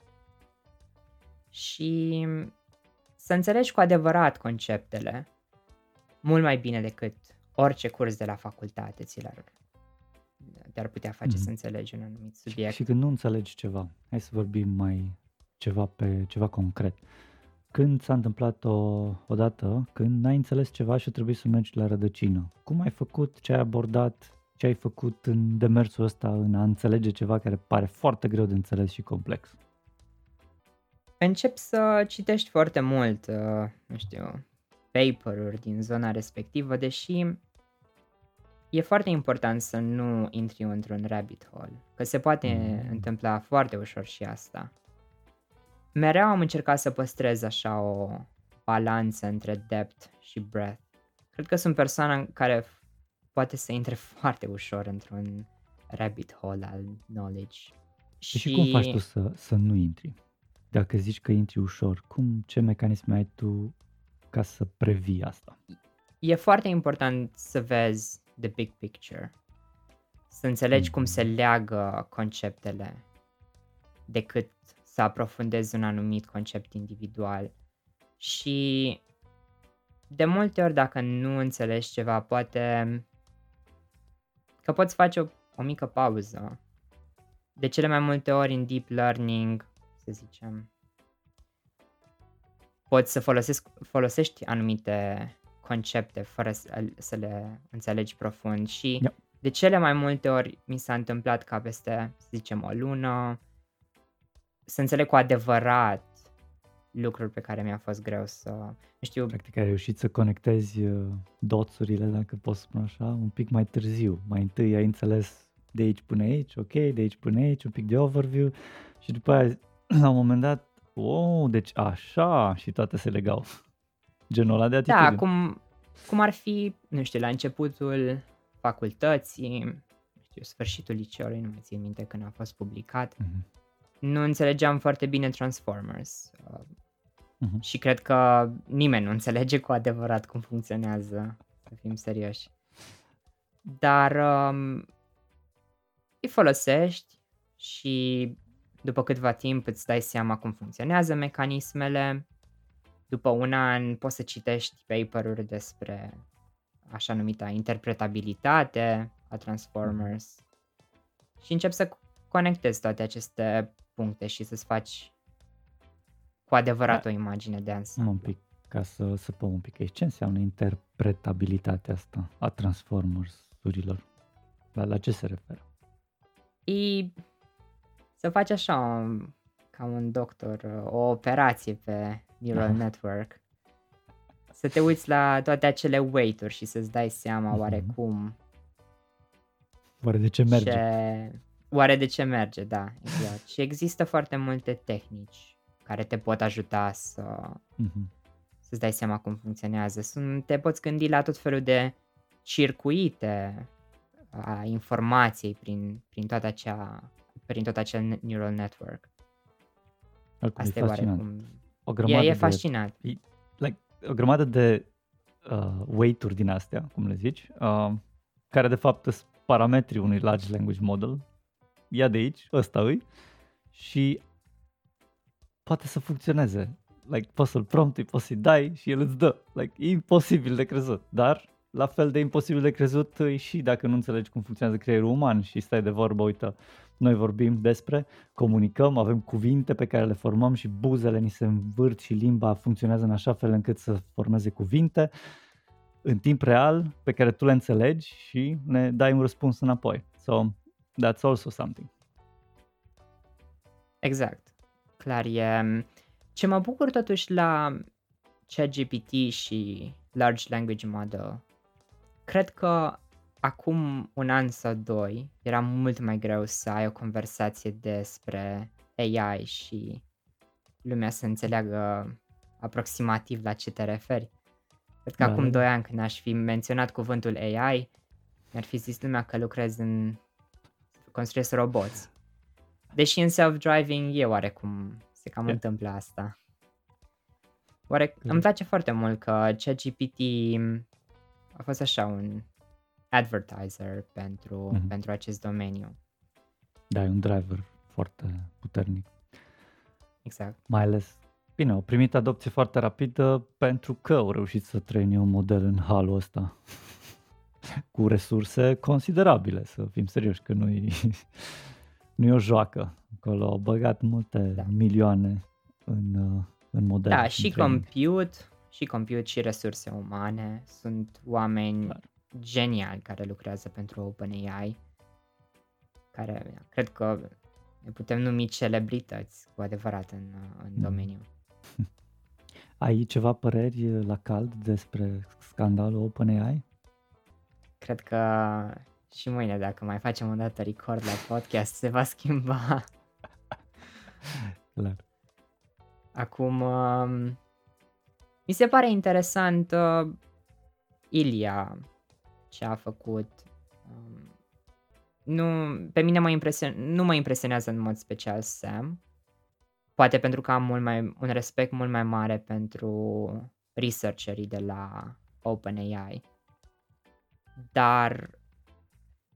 Și să înțelegi cu adevărat conceptele mult mai bine decât orice curs de la facultate ți l-ar, te-ar putea face Mhm. să înțelegi un anumit Și, subiect. și când nu înțelegi ceva, hai să vorbim mai ceva pe ceva concret. Când s-a întâmplat o, odată, când n-ai înțeles ceva și trebuie să mergi la rădăcină, cum ai făcut, ce ai abordat, ce ai făcut în demersul ăsta în a înțelege ceva care pare foarte greu de înțeles și complex? Începi să citești foarte mult, uh, nu știu, paper-uri din zona respectivă, deși e foarte important să nu intri într-un rabbit hole, că se poate Mm. întâmpla foarte ușor și asta. Mereu am încercat să păstrez așa o balanță între depth și breadth. Cred că sunt persoana care f- poate să intre foarte ușor într-un rabbit hole al knowledge. Și, și cum faci tu să, să nu intri? Dacă zici că intri ușor, cum, ce mecanisme ai tu ca să previi asta? e foarte important să vezi the big picture. Să înțelegi cum se leagă conceptele decât să aprofundezi un anumit concept individual. Și de multe ori dacă nu înțelegi ceva, poate că poți face o, o mică pauză. De cele mai multe ori în deep learning, să zicem, poți să folosesc, folosești anumite concepte fără să, să le înțelegi profund și Yep. de cele mai multe ori mi s-a întâmplat ca peste, să zicem, o lună să înțeleg cu adevărat lucruri pe care mi-a fost greu să, nu știu, Practic ai reușit să conectezi uh, doțurile, dacă pot spune așa, un pic mai târziu. Mai întâi ai înțeles de aici până aici, ok, de aici până aici, un pic de overview și după aia, la un moment dat, oh, deci așa și toate se legau. Genul ăla de atitudine. Da, cum, cum ar fi, nu știu, la începutul facultății, nu știu, sfârșitul liceului, nu mai țin minte când a fost publicat, Mhm, nu înțelegeam foarte bine Transformers. uh, mhm. Și cred că nimeni nu înțelege cu adevărat cum funcționează, să fim serioși. Dar um, îi folosești și după câtva timp îți dai seama cum funcționează mecanismele. După un an poți să citești paper-uri despre așa numita interpretabilitate a Transformers și începi să conectezi toate aceste puncte și să-ți faci cu adevărat Da. o imagine de Un ansamblu. pic, ca să săpăm un pic aici. Ce înseamnă interpretabilitatea asta a Transformers-urilor? La, la ce se referă? E să faci așa, um, ca un doctor, o operație pe neural Aha. network. Să te uiți la toate acele weight-uri și să-ți dai seama Mhm. oarecum Oare de ce merge? ce... Oare de ce merge, da, exact. și există foarte multe tehnici care te pot ajuta să Mhm. să-ți dai seama cum funcționează. Sunt, te poți gândi la tot felul de circuite a informației prin, prin, toată acea, prin tot acel neural network. Oricum, Asta e e fascinant. oarecum... O E, grămadă e de fascinant. like, o grămadă de uh, weight-uri din astea, cum le zici, uh, care de fapt sunt parametrii unui large language model. Ia de aici, ăsta îi, și poate să funcționeze. Like, poți să-l promptui, poți să-i dai și el îți dă. Like, e imposibil de crezut, dar la fel de imposibil de crezut e și dacă nu înțelegi cum funcționează creierul uman și stai de vorbă, uite, noi vorbim despre, comunicăm, avem cuvinte pe care le formăm și buzele ni se învârt și limba funcționează în așa fel încât să formeze cuvinte în timp real pe care tu le înțelegi și ne dai un răspuns înapoi. So, that's also something. Exact. Clar e... Ce mă bucur totuși la ChatGPT și Large Language Model, cred că acum un an sau doi era mult mai greu să ai o conversație despre AI și lumea să înțeleagă aproximativ la ce te referi. Cred că Da, acum da, 2 da. ani când aș fi menționat cuvântul AI, mi-ar fi zis lumea că lucrez în... construiesc roboți. Deși în self-driving e oarecum, se cam E. întâmplă asta. Oare, Mm. îmi place foarte mult că ChatGPT a fost așa un advertiser pentru, Mhm. pentru acest domeniu. Da, e un driver foarte puternic. Exact. Mai ales, bine, au primit adopție foarte rapidă pentru că au reușit să traine un model în halul ăsta. Cu resurse considerabile, să fim serioși, că nu-i, nu e o joacă. Acolo au băgat multe Da. milioane în, uh, în model. Da, în și training. compute, și compute și resurse umane. Sunt oameni Clar. geniali care lucrează pentru OpenAI, care cred că ne putem numi celebrități cu adevărat în, în Mhm. domeniu. Ai ceva păreri la cald despre scandalul OpenAI? Cred că și mâine, dacă mai facem o dată record la podcast, se va schimba. Clar. Acum, um, mi se pare interesant uh, Ilia ce a făcut. Um, nu, pe mine mă impresion, nu mă impresionează în mod special Sam. Poate pentru că am mult mai, un respect mult mai mare pentru researcherii de la OpenAI. Dar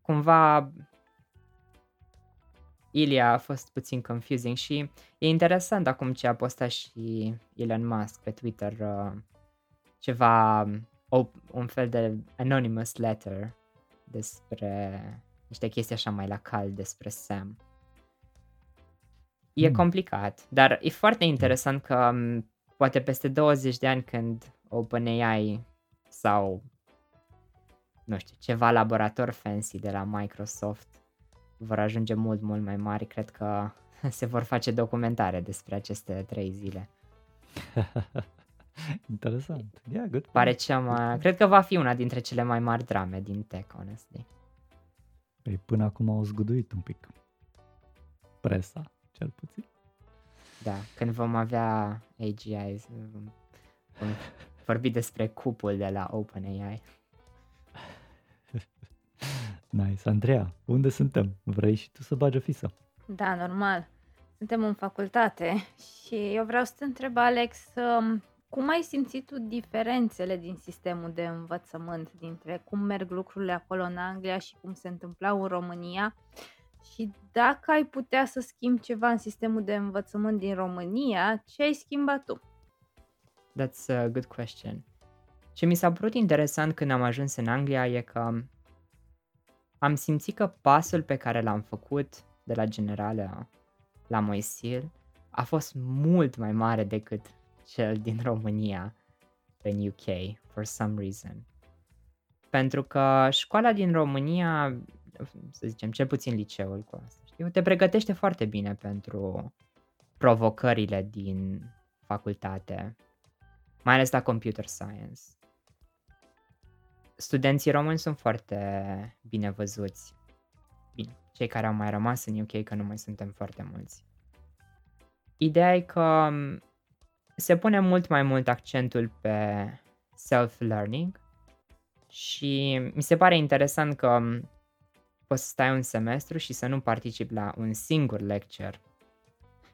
cumva Ilia a fost puțin confusing și e interesant acum ce a postat și Elon Musk pe Twitter uh, ceva, o, un fel de anonymous letter despre niște chestii așa mai la cald despre Sam. E Hmm. complicat, dar e foarte interesant că um, poate peste 20 de ani când OpenAI sau nu știu, ceva laborator fancy de la Microsoft vor ajunge mult, mult mai mari, cred că se vor face documentare despre aceste trei zile. Interesant. Yeah, good point. Pare cea mai... Cred că va fi una dintre cele mai mari drame din tech, honestly. Păi până acum au zguduit un pic. Presa, cel puțin. Da, când vom avea AGI, vom, vom vorbi despre cupul de la OpenAI. Nice. Andreea, unde suntem? Vrei și tu să bagi o fisă? Da, normal. Suntem în facultate și eu vreau să te întreb, Alex, um, cum ai simțit tu diferențele din sistemul de învățământ, dintre cum merg lucrurile acolo în Anglia și cum se întâmplau în România? Și dacă ai putea să schimbi ceva în sistemul de învățământ din România, ce ai schimbat tu? That's a good question. Ce mi s-a părut interesant când am ajuns în Anglia e că am simțit că pasul pe care l-am făcut de la generală la Moisil a fost mult mai mare decât cel din România în UK, for some reason. Pentru că școala din România, să zicem, cel puțin liceul cu asta, știu, te pregătește foarte bine pentru provocările din facultate, mai ales la computer science. Studenții români sunt foarte bine văzuți. Bine, cei care au mai rămas în UK, că nu mai suntem foarte mulți. Ideea e că m, se pune mult mai mult accentul pe self-learning și mi se pare interesant că m, poți să stai un semestru și să nu participi la un singur lecture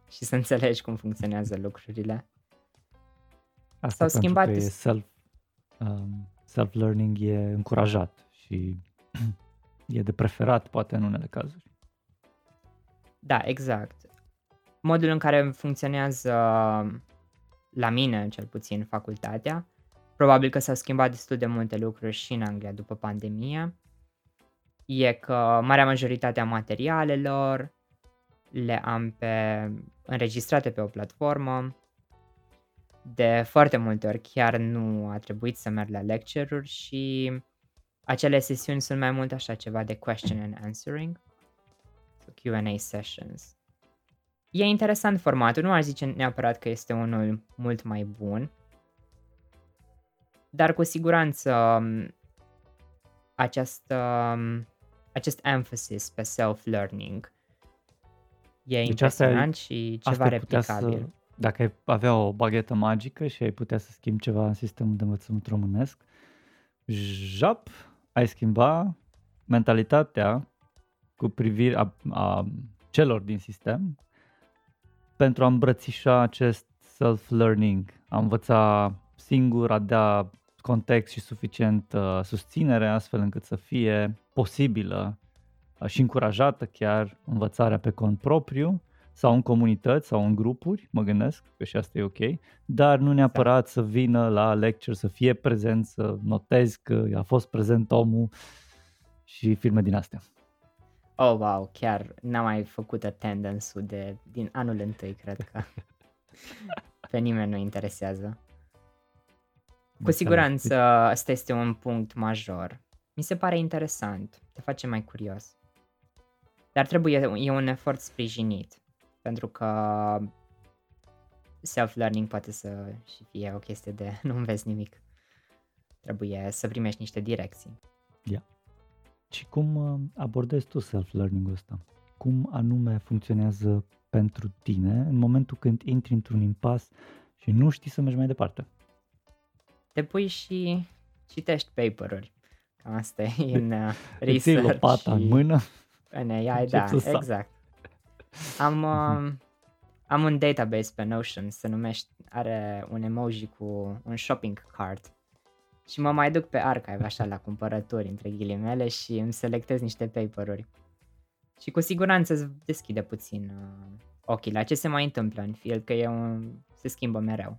și să înțelegi cum funcționează lucrurile. Asta S-au pentru schimbat că e dis- self, um, self-learning e încurajat și e de preferat poate în unele cazuri. Da, exact. Modul în care funcționează la mine, cel puțin, facultatea, probabil că s-au schimbat destul de multe lucruri și în Anglia după pandemie, e că marea majoritate a materialelor le am pe, înregistrate pe o platformă. De foarte multe ori chiar nu a trebuit să merg la lecture-uri și acele sesiuni sunt mai mult așa ceva de question and answering. So Q&A sessions. E interesant formatul, nu aș zice neapărat că este unul mult mai bun, dar cu siguranță m, acest, um, acest emphasis pe self-learning e deci impresionant asta și ceva replicabil. Să, dacă ai avea o baghetă magică și ai putea să schimbi ceva în sistemul de învățământ românesc, jap, ai schimba mentalitatea cu privire a, a celor din sistem pentru a îmbrățișa acest self-learning, a învăța singur, a da context și suficient uh, susținere astfel încât să fie posibilă uh, și încurajată chiar învățarea pe cont propriu sau în comunități sau în grupuri, mă gândesc că și asta e ok, dar nu neapărat da. să vină la lecture, să fie prezent, să notezi că a fost prezent omul și filme din astea. Oh, wow, chiar n-am mai făcut attendance-ul de, din anul întâi, cred că. Pe nimeni nu interesează. Cu siguranță ăsta este un punct major. Mi se pare interesant, te face mai curios. Dar trebuie, e un efort sprijinit, pentru că self-learning poate să și fie o chestie de nu înveți nimic. Trebuie să primești niște direcții. Yeah. Și cum uh, abordezi tu self-learning-ul ăsta? Cum anume funcționează pentru tine în momentul când intri într-un impas și nu știi să mergi mai departe? Te pui și citești paper-uri. Cam asta e în uh, research. lopata și... în mână. În AI, da, exact. Am, uh, am un database pe Notion, se numește, are un emoji cu un shopping cart și mă mai duc pe archive așa la cumpărături între ghilimele și îmi selectez niște paper-uri. Și cu siguranță îți deschide puțin uh, ochii la ce se mai întâmplă în field, că e un, se schimbă mereu.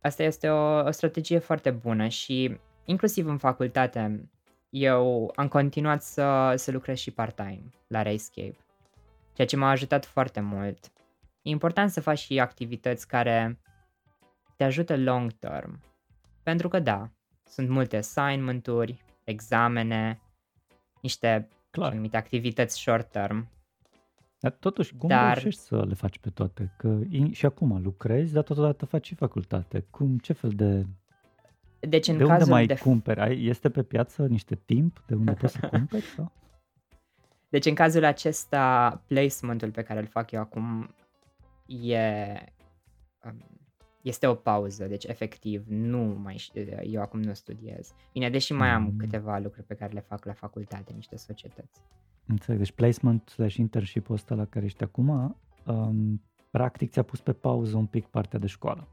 Asta este o, o strategie foarte bună și inclusiv în facultate eu am continuat să, să lucrez și part-time la Rayscape, ceea ce m-a ajutat foarte mult. E important să faci și activități care te ajută long term. Pentru că da, sunt multe assignment-uri, examene, niște Clar. anumite activități short term. Dar totuși, cum dar... reușești să le faci pe toate? Că și acum lucrezi, dar totodată faci și facultate. Cum, ce fel de... Deci în de unde mai de... cumperi? Ai, este pe piață niște timp de unde poți să cumperi? Sau? Deci în cazul acesta, placementul pe care îl fac eu acum e um, este o pauză, deci efectiv nu mai eu acum nu studiez. Bine, deși mai am mm. câteva lucruri pe care le fac la facultate, niște societăți. Înțeleg, deci placement slash internship-ul ăsta la care ești acum, um, practic ți-a pus pe pauză un pic partea de școală.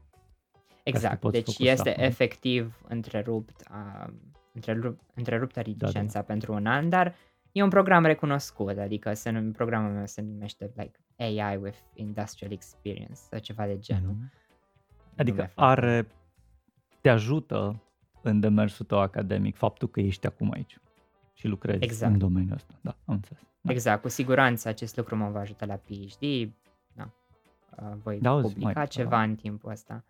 Exact, deci focusa, este nu? efectiv întrerupt, uh, întrerupt, întreruptă licența da, da. pentru un an, dar e un program recunoscut, adică se, programul meu se numește like AI with Industrial Experience sau ceva de genul. Mm-hmm Adică are, te ajută în demersul tău academic faptul că ești acum aici și lucrezi exact. în domeniul ăsta. Da, am înțeles. Da. Exact, cu siguranță acest lucru mă va ajuta la PhD. Da. Voi da, publica mai, ceva da. în timpul ăsta.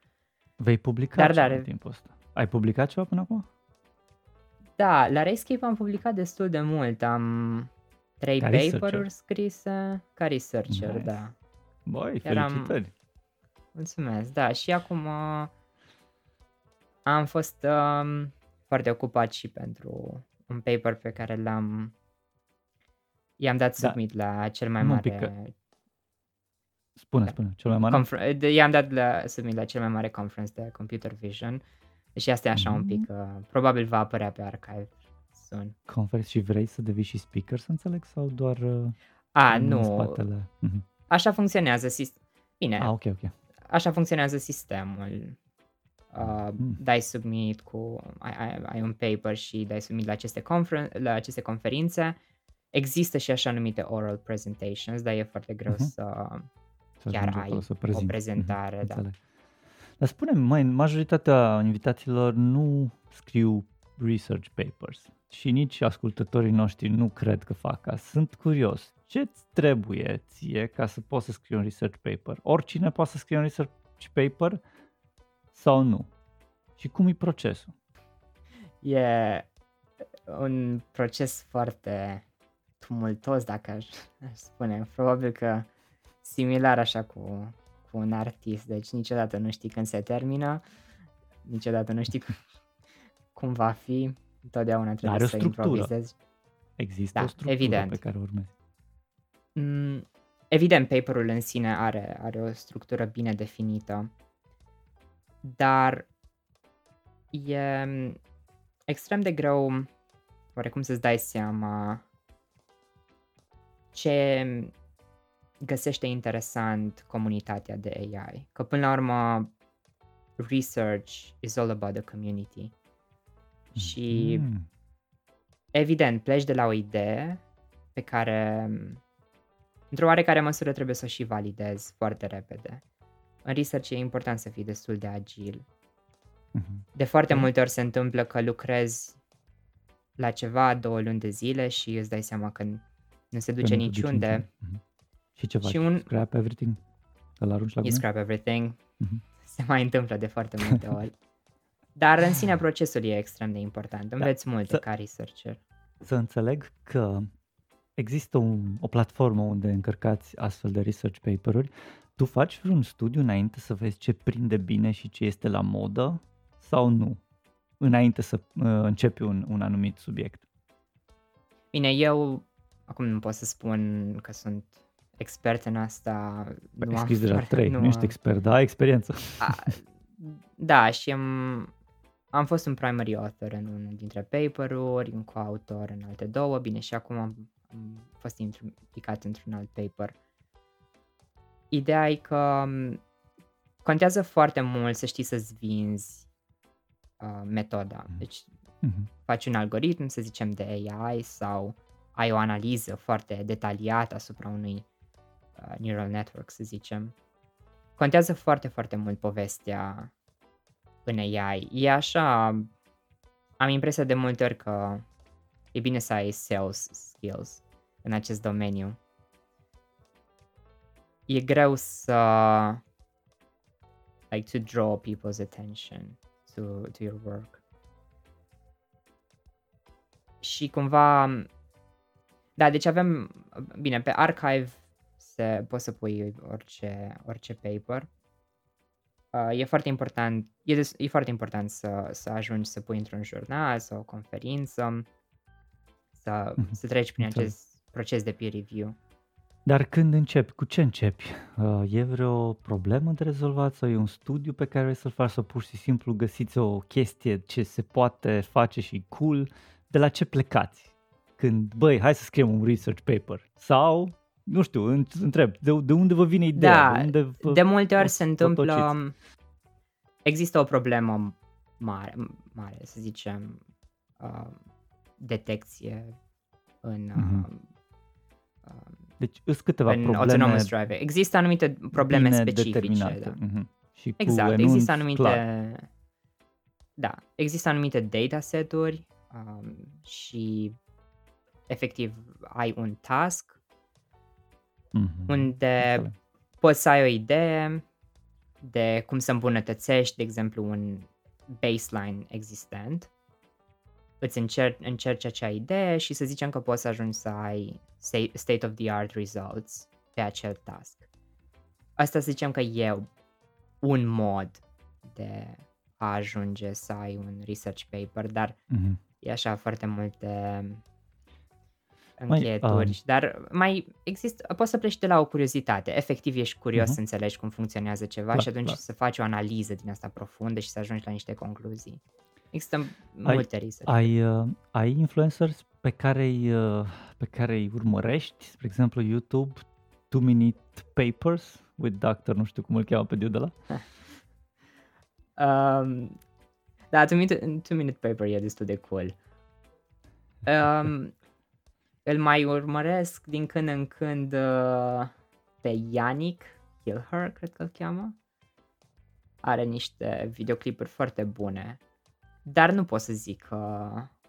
Vei publica Dar, ceva da, în timpul ăsta. Ai publicat ceva până acum? Da, la Rescape am publicat destul de mult. Am trei ca paper-uri scrise ca researcher, nice. da. Băi, felicitări! Am, Mulțumesc, da, și acum uh, am fost uh, foarte ocupat și pentru un paper pe care l-am i-am dat da. submit da. la cel mai nu mare că... Spune, da. spune, cel mai mare? Confer- i-am dat la, submit la cel mai mare conference de computer vision și asta e așa mm-hmm. un pic, uh, probabil va apărea pe archive soon. Conference și vrei să devii și speaker, să înțeleg, sau doar uh, A, nu, spatele? Mm-hmm. așa funcționează. Bine, ah, ok, ok așa funcționează sistemul. Uh, mm. Dai submit cu, ai, ai, ai un paper și dai submit la aceste, conferen- la aceste conferințe. Există și așa numite oral presentations, dar e foarte greu uh-huh. să, să chiar ai să o prezentare. Uh-huh. Da. Dar spune mai majoritatea invitațiilor nu scriu research papers și nici ascultătorii noștri nu cred că fac asta. Sunt curios, ce îți trebuie ție ca să poți să scrii un research paper? Oricine poate să scrie un research paper sau nu? Și cum e procesul? E un proces foarte tumultos, dacă aș, aș spune. Probabil că similar așa cu, cu un artist, deci niciodată nu știi când se termină, niciodată nu știi cum va fi. Întotdeauna trebuie Are o să structură. improvizezi. Există Da, o structură evident. pe care o urmezi. Mm, evident, paperul în sine are, are o structură bine definită, dar e mm, extrem de greu oarecum să-ți dai seama ce găsește interesant comunitatea de AI. Că până la urmă research is all about the community. Și Mm. evident, pleci de la o idee pe care, într-o oarecare măsură, trebuie să o și validezi foarte repede. În research e important să fii destul de agil. Mhm. De foarte Ok. multe ori se întâmplă că lucrezi la ceva două luni de zile și îți dai seama că nu se Că duce nu te duci niciunde. niciunde. Mhm. Și ce faci? Și un- Scrap everything? Îl arunci la You gunoi? scrap everything. Mhm. Se mai întâmplă de foarte multe ori. Dar în sine procesul e extrem de important. Înveți multe Să- ca researcher. Să înțeleg că există un, o platformă unde încărcați astfel de research paper-uri. Tu faci vreun studiu înainte să vezi ce prinde bine și ce este la modă sau nu? Înainte să uh, începi un, un anumit subiect. Bine, eu acum nu pot să spun că sunt expert în asta. Băi, nu ai am scris deja foarte- trei, nu, nu ești am- expert, dar ai experiență. A, da, și am, am fost un primary author în unul dintre paper-uri, un coautor în alte două, bine, și acum am, am fost implicat într-un alt paper. Ideea e că m, contează foarte mult să știi să-ți vinzi uh, metoda. Mhm. Deci Mhm. faci un algoritm, să zicem, de AI sau ai o analiză foarte detaliată asupra unui uh, neural network, să zicem. Contează foarte, foarte mult povestea în AI. E așa, am impresia de multe ori că e bine să ai sales skills în acest domeniu. E greu să like to draw people's attention to, to your work. Și cumva da, deci avem bine, pe archive se poți să pui orice orice paper. Uh, e foarte important, e, des, e foarte important să, să ajungi să pui într-un jurnal sau o conferință, să, Mhm, să treci prin înțeleg. acest proces de peer review. Dar când începi, cu ce începi? Uh, E vreo problemă de rezolvat sau e un studiu pe care vrei să-l faci sau pur și simplu găsiți o chestie ce se poate face și cool? De la ce plecați? Când, băi, hai să scriem un research paper. Sau, nu știu, înt- întreb, de, de unde vă vine ideea? Da, de unde vă, De multe ori o se întâmplă, potociți? există o problemă mare, mare să zicem, uh, detecție în, uh, Mhm. uh, Deci sunt câteva în probleme autonomous driving. Există anumite probleme bine specifice. determinate. Da. Mhm. Și cu Exact, enunț există anumite clar. da, există anumite dataseturi um, și efectiv ai un task Mhm. unde Înțeleg. poți să ai o idee de cum să îmbunătățești, de exemplu, un baseline existent, îți încerci, încerci acea idee și să zicem că poți să ajungi să ai sta- state-of-the-art results pe acel task. Asta să zicem că e un mod de a ajunge să ai un research paper, dar Mhm. e așa foarte multe Mai, încheieturi, um, dar mai există, poți să pleci de la o curiozitate, efectiv ești curios Mhm. să înțelegi cum funcționează ceva Clar, și atunci clar. să faci o analiză din asta profundă și să ajungi la niște concluzii. Există Ai- multe research. Ai, uh, ai influencers pe care îi, uh, pe care îi urmărești, spre exemplu YouTube, 2 Minute Papers with Doctor, nu știu cum îl cheamă pe de la. Um, da, two minute, two minute paper e destul de cool. Um, îl mai urmăresc din când în când uh, pe Yannick Kilher, cred că îl cheamă. Are niște videoclipuri foarte bune. Dar nu pot să zic că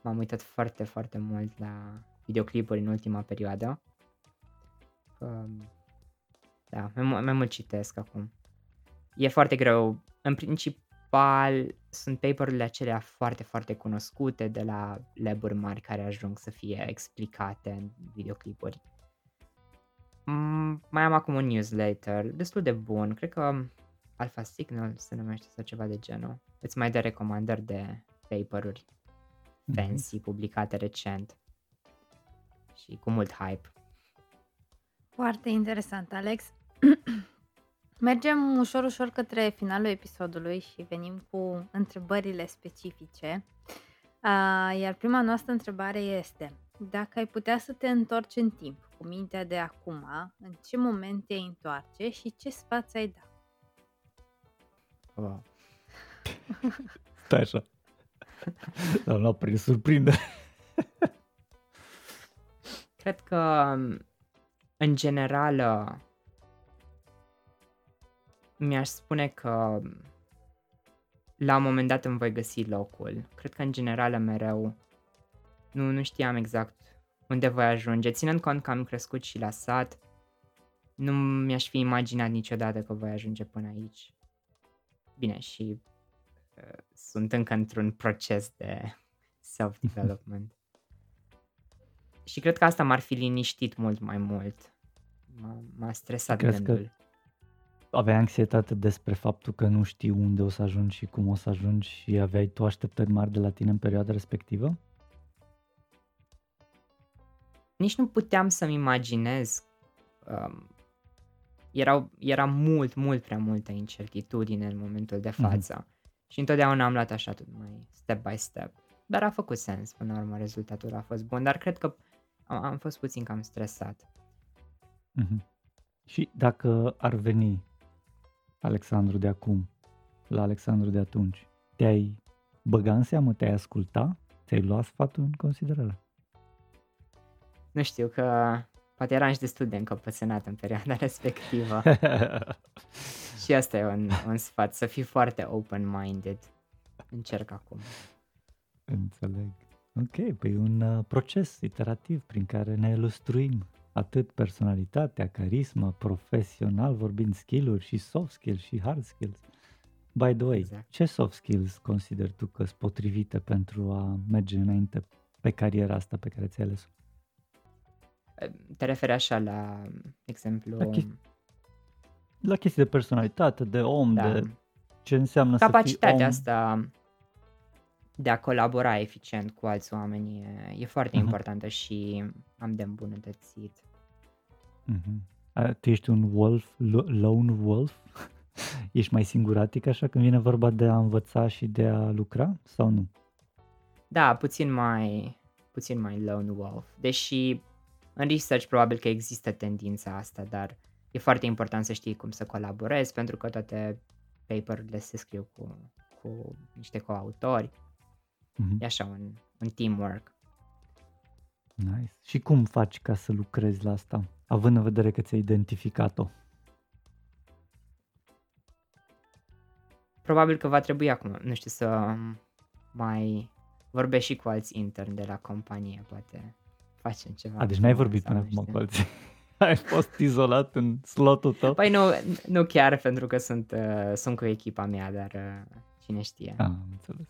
m-am uitat foarte, foarte mult la videoclipuri în ultima perioadă. Um, da, mai, mu- mai mult citesc acum. E foarte greu. În principal sunt paperurile acelea foarte, foarte cunoscute de la laburi mari care ajung să fie explicate în videoclipuri. Mm, mai am acum un newsletter destul de bun, cred că Alpha Signal se numește sau ceva de genul. Îți mai dă recomandări de paperuri fancy publicate recent și cu mult hype. Foarte interesant, Alex. Mergem ușor, ușor către finalul episodului și venim cu întrebările specifice. Iar prima noastră întrebare este, dacă ai putea să te întorci în timp cu mintea de acum, în ce moment te-ai întoarce și ce sfat ai da? Wow. Stai așa. L-am luat prin surprindere. Cred că, în general, mi-aș spune că la un moment dat îmi voi găsi locul. Cred că, în general, mereu nu, nu știam exact unde voi ajunge. Ținând cont că am crescut și la sat, nu mi-aș fi imaginat niciodată că voi ajunge până aici. Bine, și uh, sunt încă într-un proces de self-development. și cred că asta m-ar fi liniștit mult mai mult. M-a, m-a stresat Crezi gândul. Că aveai anxietate despre faptul că nu știi unde o să ajungi și cum o să ajungi și aveai tu așteptări mari de la tine în perioada respectivă? Nici nu puteam să-mi imaginez. Um, erau, era mult, mult prea multă incertitudine în momentul de mhm. față. Mm-hmm. Și întotdeauna am luat așa tot mai step by step. Dar a făcut sens, până la urmă rezultatul a fost bun, dar cred că am, am fost puțin cam stresat. Mm-hmm. Și dacă ar veni Alexandru de acum la Alexandru de atunci, te-ai băga în seamă, te-ai asculta, ți-ai luat sfatul în considerare? Nu știu, că poate eram și destul de încăpățânat în perioada respectivă. și asta e un, un sfat, să fii foarte open-minded. Încerc acum. Înțeleg. Ok, păi un uh, proces iterativ prin care ne ilustruim atât personalitatea, carisma, profesional vorbind skill-uri și soft skills și hard skills. By the way, exact. ce soft skills consideri tu că sunt potrivite pentru a merge înainte pe cariera asta pe care ți-ai ales-o? Te referi așa la exemplu... La, chesti- la chestii de personalitate, de om, da. de ce înseamnă Capacitatea să fii om. asta de a colabora eficient cu alți oameni e, e foarte uh-huh. importantă și am de îmbunătățit. Uh-huh. tu ești un wolf, lone wolf? ești mai singuratic așa când vine vorba de a învăța și de a lucra sau nu? Da, puțin mai, puțin mai lone wolf. Deși în research probabil că există tendința asta, dar e foarte important să știi cum să colaborezi pentru că toate paperurile se scriu cu, cu niște coautori. Mm-hmm. E așa un, un teamwork. Nice. Și cum faci ca să lucrezi la asta, având în vedere că ți-ai identificat-o? Probabil că va trebui acum, nu știu, să mai vorbesc și cu alți interni de la companie, poate facem ceva. A, deci n-ai vorbit până acum cu alții. Ai fost izolat în slotul tău? Păi nu, nu chiar pentru că sunt, uh, sunt cu echipa mea, dar uh, cine știe. Ah, înțeles. înțeles.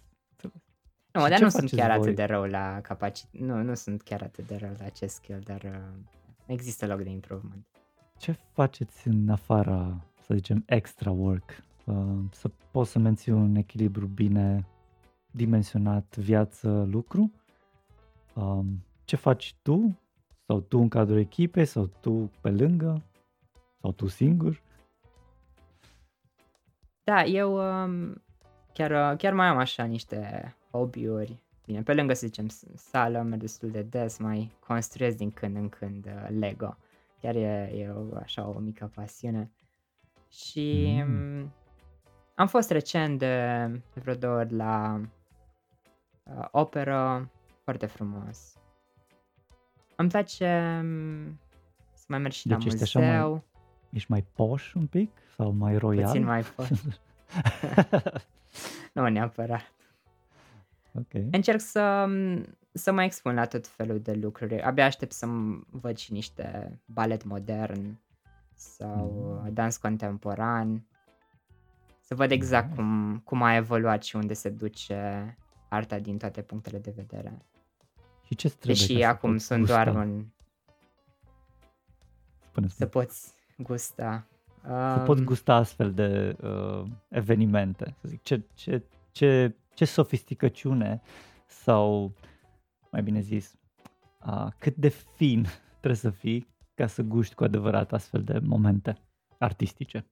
Nu, și dar nu sunt chiar voi? atât de rău la capacitate. Nu, nu sunt chiar atât de rău la acest skill, dar uh, există loc de improvement. Ce faceți în afara, să zicem, extra work? Uh, să poți să menții un echilibru bine dimensionat viață-lucru? Uh, ce faci tu? Sau tu în cadrul echipei? Sau tu pe lângă? Sau tu singur? Da, eu um, chiar, chiar mai am așa niște hobby-uri. Bine, pe lângă, să zicem, sală, merg destul de des, mai construiesc din când în când uh, Lego. Chiar e, e o, așa o mică pasiune. Și mm. am fost recent de, de vreo două ori la uh, operă, foarte frumos. Îmi place um, să mai merg și deci la muzeu. Așa mai, ești mai poș un pic? Sau mai royal? Puțin mai poș. nu neapărat. Okay. Încerc să, să mă expun la tot felul de lucruri. Abia aștept să văd și niște balet modern sau mm. dans contemporan. Să văd exact mm. cum, cum a evoluat și unde se duce arta din toate punctele de vedere. Și ce trebuie Deși acum sunt gusta? doar un... Spune, spune. Să poți gusta. Să um... poți gusta astfel de uh, evenimente. Să zic, ce, ce, ce ce sofisticăciune Sau, mai bine zis, uh, cât de fin trebuie să fii ca să guști cu adevărat astfel de momente artistice?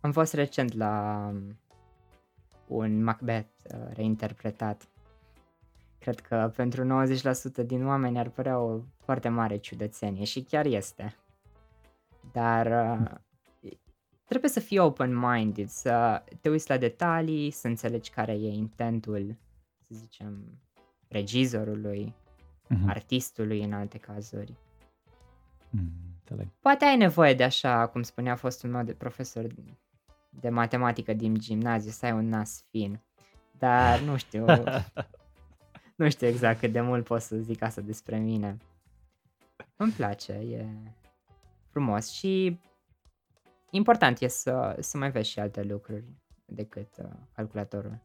Am fost recent la un Macbeth uh, reinterpretat. Cred că pentru 90% din oameni ar părea o foarte mare ciudățenie și chiar este. Dar uh, trebuie să fii open-minded, să te uiți la detalii, să înțelegi care e intentul, să zicem, regizorului, uh-huh. artistului în alte cazuri. Mm, Poate ai nevoie de așa, cum spunea fostul meu de profesor de matematică din gimnaziu, să ai un nas fin. Dar nu știu, nu știu exact cât de mult pot să zic asta despre mine. Îmi place, e frumos și important e să, să mai vezi și alte lucruri decât uh, calculatorul.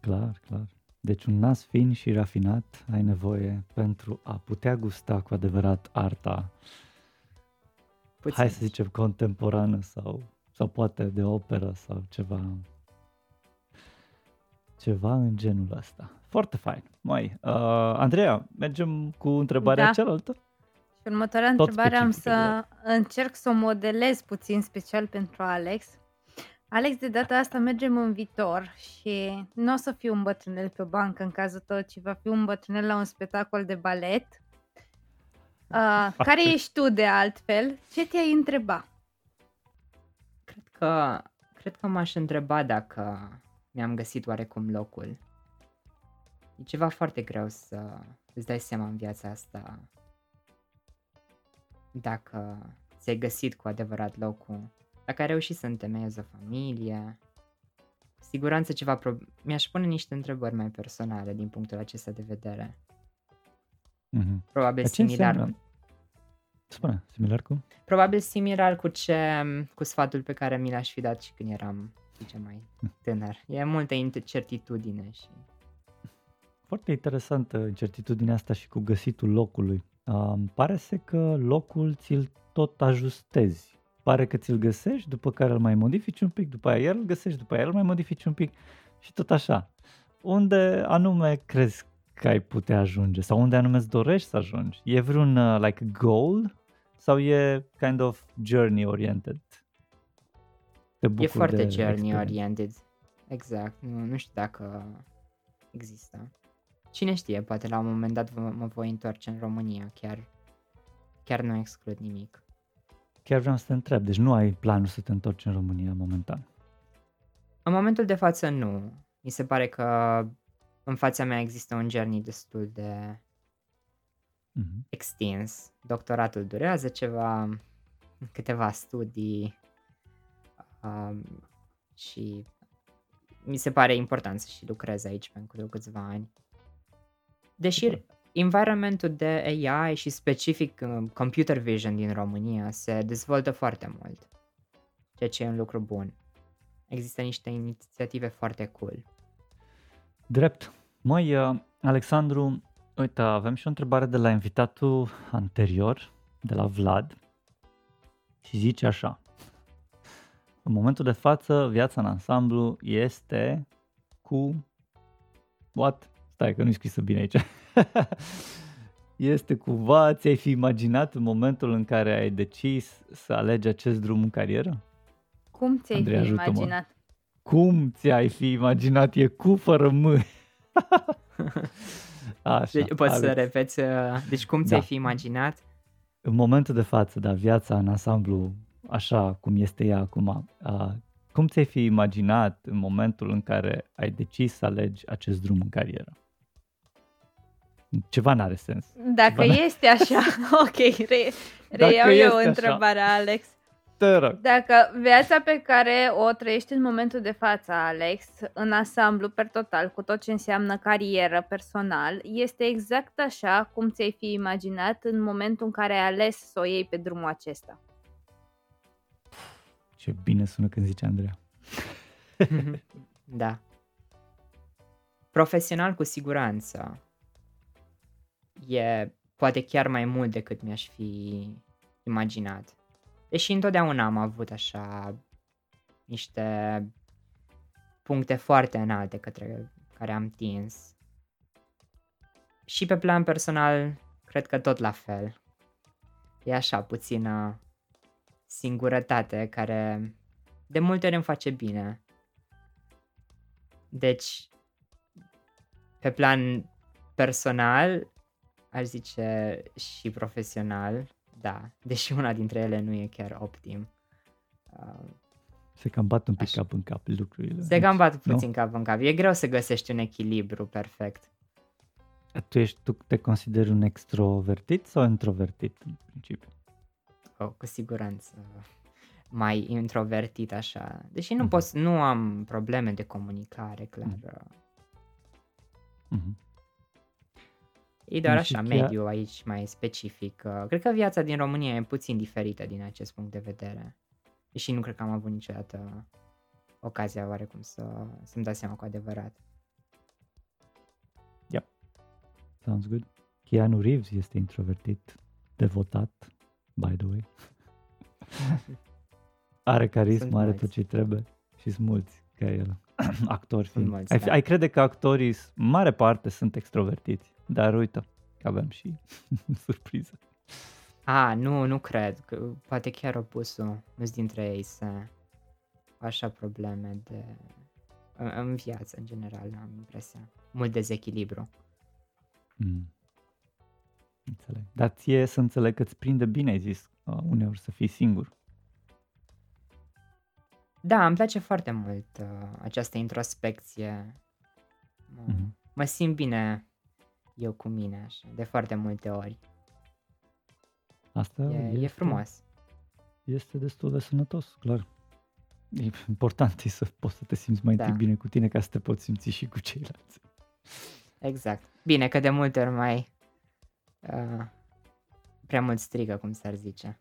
Clar, clar. Deci un nas fin și rafinat ai nevoie pentru a putea gusta cu adevărat arta, Puțin. hai să zicem contemporană sau sau poate de operă sau ceva ceva în genul ăsta. Foarte fain. Mai, uh, Andreea, mergem cu întrebarea da. cealaltă? Și următoarea Tot întrebare am să încerc să o modelez puțin special pentru Alex. Alex, de data asta mergem în viitor și nu o să fiu un bătrânel pe o bancă în cazul tău, ci va fi un bătrânel la un spectacol de balet. Uh, care ești tu de altfel? Ce te-ai întreba? că, cred că m-aș întreba dacă mi-am găsit oarecum locul. E ceva foarte greu să îți dai seama în viața asta dacă ți-ai găsit cu adevărat locul, dacă ai reușit să întemeiezi o familie. Cu siguranță ceva pro- mi-aș pune niște întrebări mai personale din punctul acesta de vedere. Mm-hmm. Probabil similar cu Spune, similar cu? Probabil similar cu ce, cu sfatul pe care mi l-aș fi dat și când eram, zice, mai tânăr. E multă incertitudine și... Foarte interesantă incertitudinea asta și cu găsitul locului. Uh, pare să că locul ți-l tot ajustezi. Pare că ți-l găsești, după care îl mai modifici un pic, după aia el îl găsești, după aia îl mai modifici un pic și tot așa. Unde anume crezi că ai putea ajunge sau unde anume îți dorești să ajungi? E vreun uh, like goal sau e kind of journey oriented? e foarte journey oriented. Exact. Nu, nu știu dacă există. Cine știe, poate la un moment dat mă, mă voi întoarce în România, chiar, chiar nu exclud nimic. Chiar vreau să te întreb, deci nu ai planul să te întorci în România momentan? În momentul de față nu. Mi se pare că în fața mea există un journey destul de mm-hmm. extins. Doctoratul durează ceva, câteva studii um, și mi se pare important să și lucrez aici pentru câțiva ani. Deși environmentul de AI și specific um, computer vision din România se dezvoltă foarte mult, ceea ce e un lucru bun. Există niște inițiative foarte cool. Drept. Măi, uh, Alexandru, Uite, avem și o întrebare de la invitatul anterior, de la Vlad, și zice așa. În momentul de față, viața în ansamblu este cu... What? Stai că nu-i scrisă bine aici. este cumva, ți-ai fi imaginat în momentul în care ai decis să alegi acest drum în carieră? Cum ți-ai Andrei, fi imaginat? Cum ți-ai fi imaginat? E cu fără mâini. Așa, deci poți aveți. să repeți, uh, deci cum ți-ai da. fi imaginat? În momentul de față, da, viața în ansamblu, așa cum este ea acum, uh, cum ți-ai fi imaginat în momentul în care ai decis să alegi acest drum în carieră? Ceva n-are sens. Dacă Ceva este așa, ok, re, reiau eu întrebarea, Alex. Te rog. Dacă viața pe care o trăiești în momentul de față, Alex, în ansamblu, per total, cu tot ce înseamnă carieră personal, este exact așa cum ți-ai fi imaginat în momentul în care ai ales să o iei pe drumul acesta. Ce bine sună când zice Andreea. da. Profesional cu siguranță. E poate chiar mai mult decât mi-aș fi imaginat Deși întotdeauna am avut așa niște puncte foarte înalte către care am tins. Și pe plan personal, cred că tot la fel. E așa, puțină singurătate care de multe ori îmi face bine. Deci, pe plan personal, aș zice și profesional, da, deși una dintre ele nu e chiar optim. Uh, se cam bat un pic Așa. cap în cap lucrurile. Se cam bat puțin nu? cap în cap. E greu să găsești un echilibru perfect. Tu, ești, tu te consideri un extrovertit sau introvertit în principiu? Oh, cu siguranță mai introvertit așa. Deși nu, mm-hmm. pot, nu am probleme de comunicare, clar. Mm-hmm. E doar așa, mediu aici mai specific. Cred că viața din România e puțin diferită din acest punct de vedere. Și nu cred că am avut niciodată ocazia oarecum să, să-mi dau seama cu adevărat. Yep. Sounds good. Keanu Reeves este introvertit, devotat, by the way. are carismă, are tot ce trebuie și sunt mulți ca el. Actori fiind. Mulți, ai, da. ai crede că actorii, mare parte, sunt extrovertiți, dar uite, că avem și surpriză. A, nu, nu cred. Că poate chiar opusul. Mulți dintre ei să așa probleme de... În, în viață, în general, am impresia. Mult dezechilibru. Mm. Înțeleg. Dar ție să înțeleg că îți prinde bine, ai zis, uh, uneori să fii singur. Da, îmi place foarte mult uh, această introspecție. Mă, mm-hmm. mă simt bine eu cu mine, așa, de foarte multe ori. Asta e, este, e frumos. Este destul de sănătos, clar. E important e să poți să te simți mai da. bine cu tine ca să te poți simți și cu ceilalți. Exact. Bine că de multe ori mai uh, prea mult strigă, cum s-ar zice.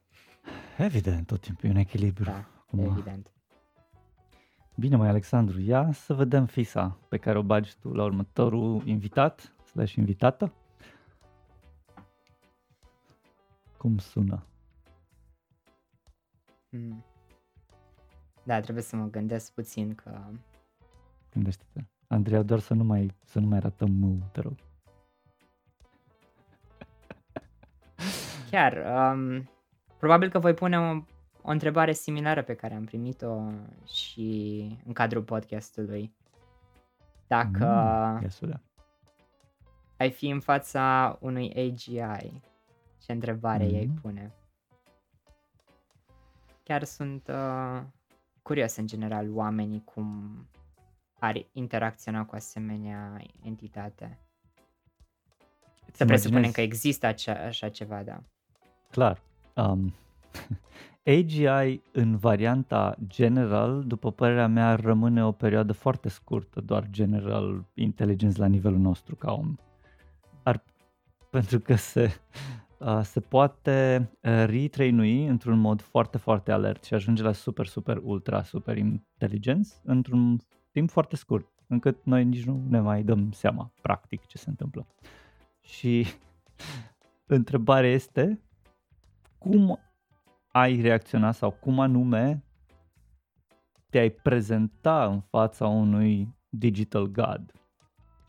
Evident, tot timpul e un echilibru. Da, Acum, evident. Bine, mai Alexandru, ia să vedem fisa pe care o bagi tu la următorul invitat, slash invitată. Cum sună? Hmm. Da, trebuie să mă gândesc puțin că... Gândește-te. Andreea, doar să nu mai, să nu mai ratăm mău, te rog. Chiar, um, probabil că voi pune o o întrebare similară pe care am primit-o și în cadrul podcastului. Dacă mm, ai fi în fața unui AGI, ce întrebare mm. ei pune? Chiar sunt uh, curios în general oamenii cum ar interacționa cu asemenea entitate. Să presupunem că există acea, așa ceva, da. Clar. Um, AGI în varianta general, după părerea mea, rămâne o perioadă foarte scurtă, doar general intelligence la nivelul nostru ca om. Ar, pentru că se, uh, se poate uh, retrainui într-un mod foarte, foarte alert și ajunge la super, super, ultra, super inteligență într-un timp foarte scurt, încât noi nici nu ne mai dăm seama, practic, ce se întâmplă. Și întrebarea este, cum ai reacționa sau cum anume te-ai prezenta în fața unui digital god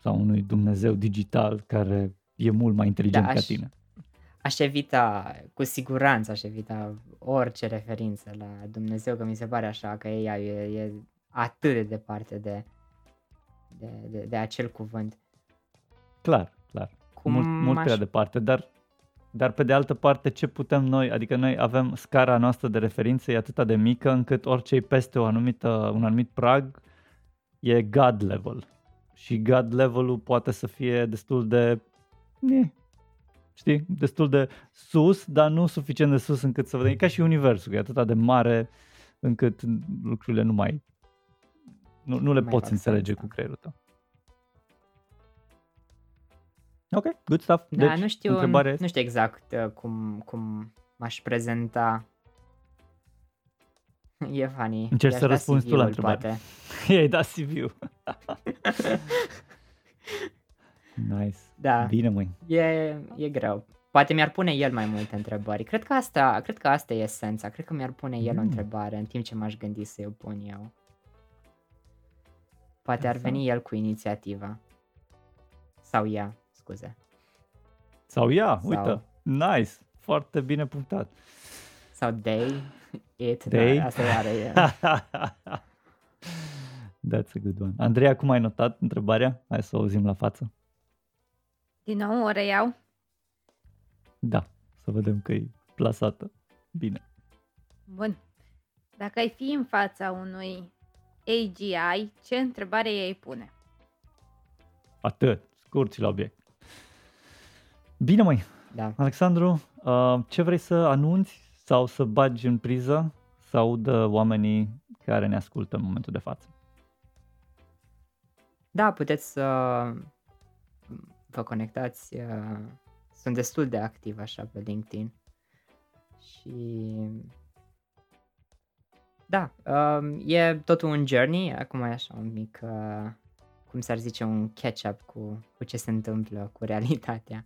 sau unui Dumnezeu digital care e mult mai inteligent da, aș, ca tine. Aș evita, cu siguranță aș evita orice referință la Dumnezeu, că mi se pare așa că ea e, e atât de departe de, de, de, de acel cuvânt. Clar, clar. Cum mult, mult prea departe, dar dar pe de altă parte, ce putem noi, adică noi avem scara noastră de referință e atât de mică încât orice e peste o anumită, un anumit prag e God level. Și God level-ul poate să fie destul de, ne, știi, destul de sus, dar nu suficient de sus încât să vedem. E ca și universul, e atât de mare încât lucrurile nu mai, nu, nu le mai poți înțelege cu creierul tău. Ok, good stuff. Da, deci, nu știu, întrebare... nu știu exact uh, cum, cum m-aș prezenta. E funny. Încerci să da răspunzi tu la întrebare. I-ai dat CV-ul. nice. Da. Bine, măi. E, e greu. Poate mi-ar pune el mai multe întrebări. Cred că asta, cred că asta e esența. Cred că mi-ar pune el mm. o întrebare în timp ce m-aș gândi să o pun eu. Poate ar veni el cu inițiativa. Sau ea, scuze. Sau ea, Sau- uite, nice, foarte bine punctat. Sau they, it, They? Da, asta iară e. That's a good one. Andreea, cum ai notat întrebarea? Hai să o auzim la față. Din nou o reiau. Da, să vedem că e plasată. Bine. Bun. Dacă ai fi în fața unui AGI, ce întrebare ei pune? Atât, scurt și la obiect. Bine, măi, Da. Alexandru, uh, ce vrei să anunți sau să bagi în priză să audă oamenii care ne ascultă în momentul de față? Da, puteți să vă conectați. uh, Sunt destul de activ așa pe LinkedIn. Și da, um, e tot un journey, acum e așa un mic, uh, cum s-ar zice, un catch-up cu, cu ce se întâmplă cu realitatea.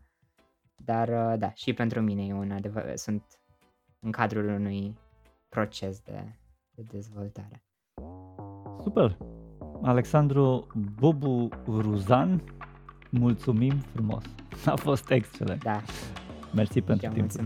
Dar uh, da, și pentru mine e un adevăr, sunt în cadrul unui proces de, de dezvoltare. Super! Alexandru Bobu Ruzan, mulțumim frumos! A fost excelent! Da, Mersi și pentru eu timpul tău.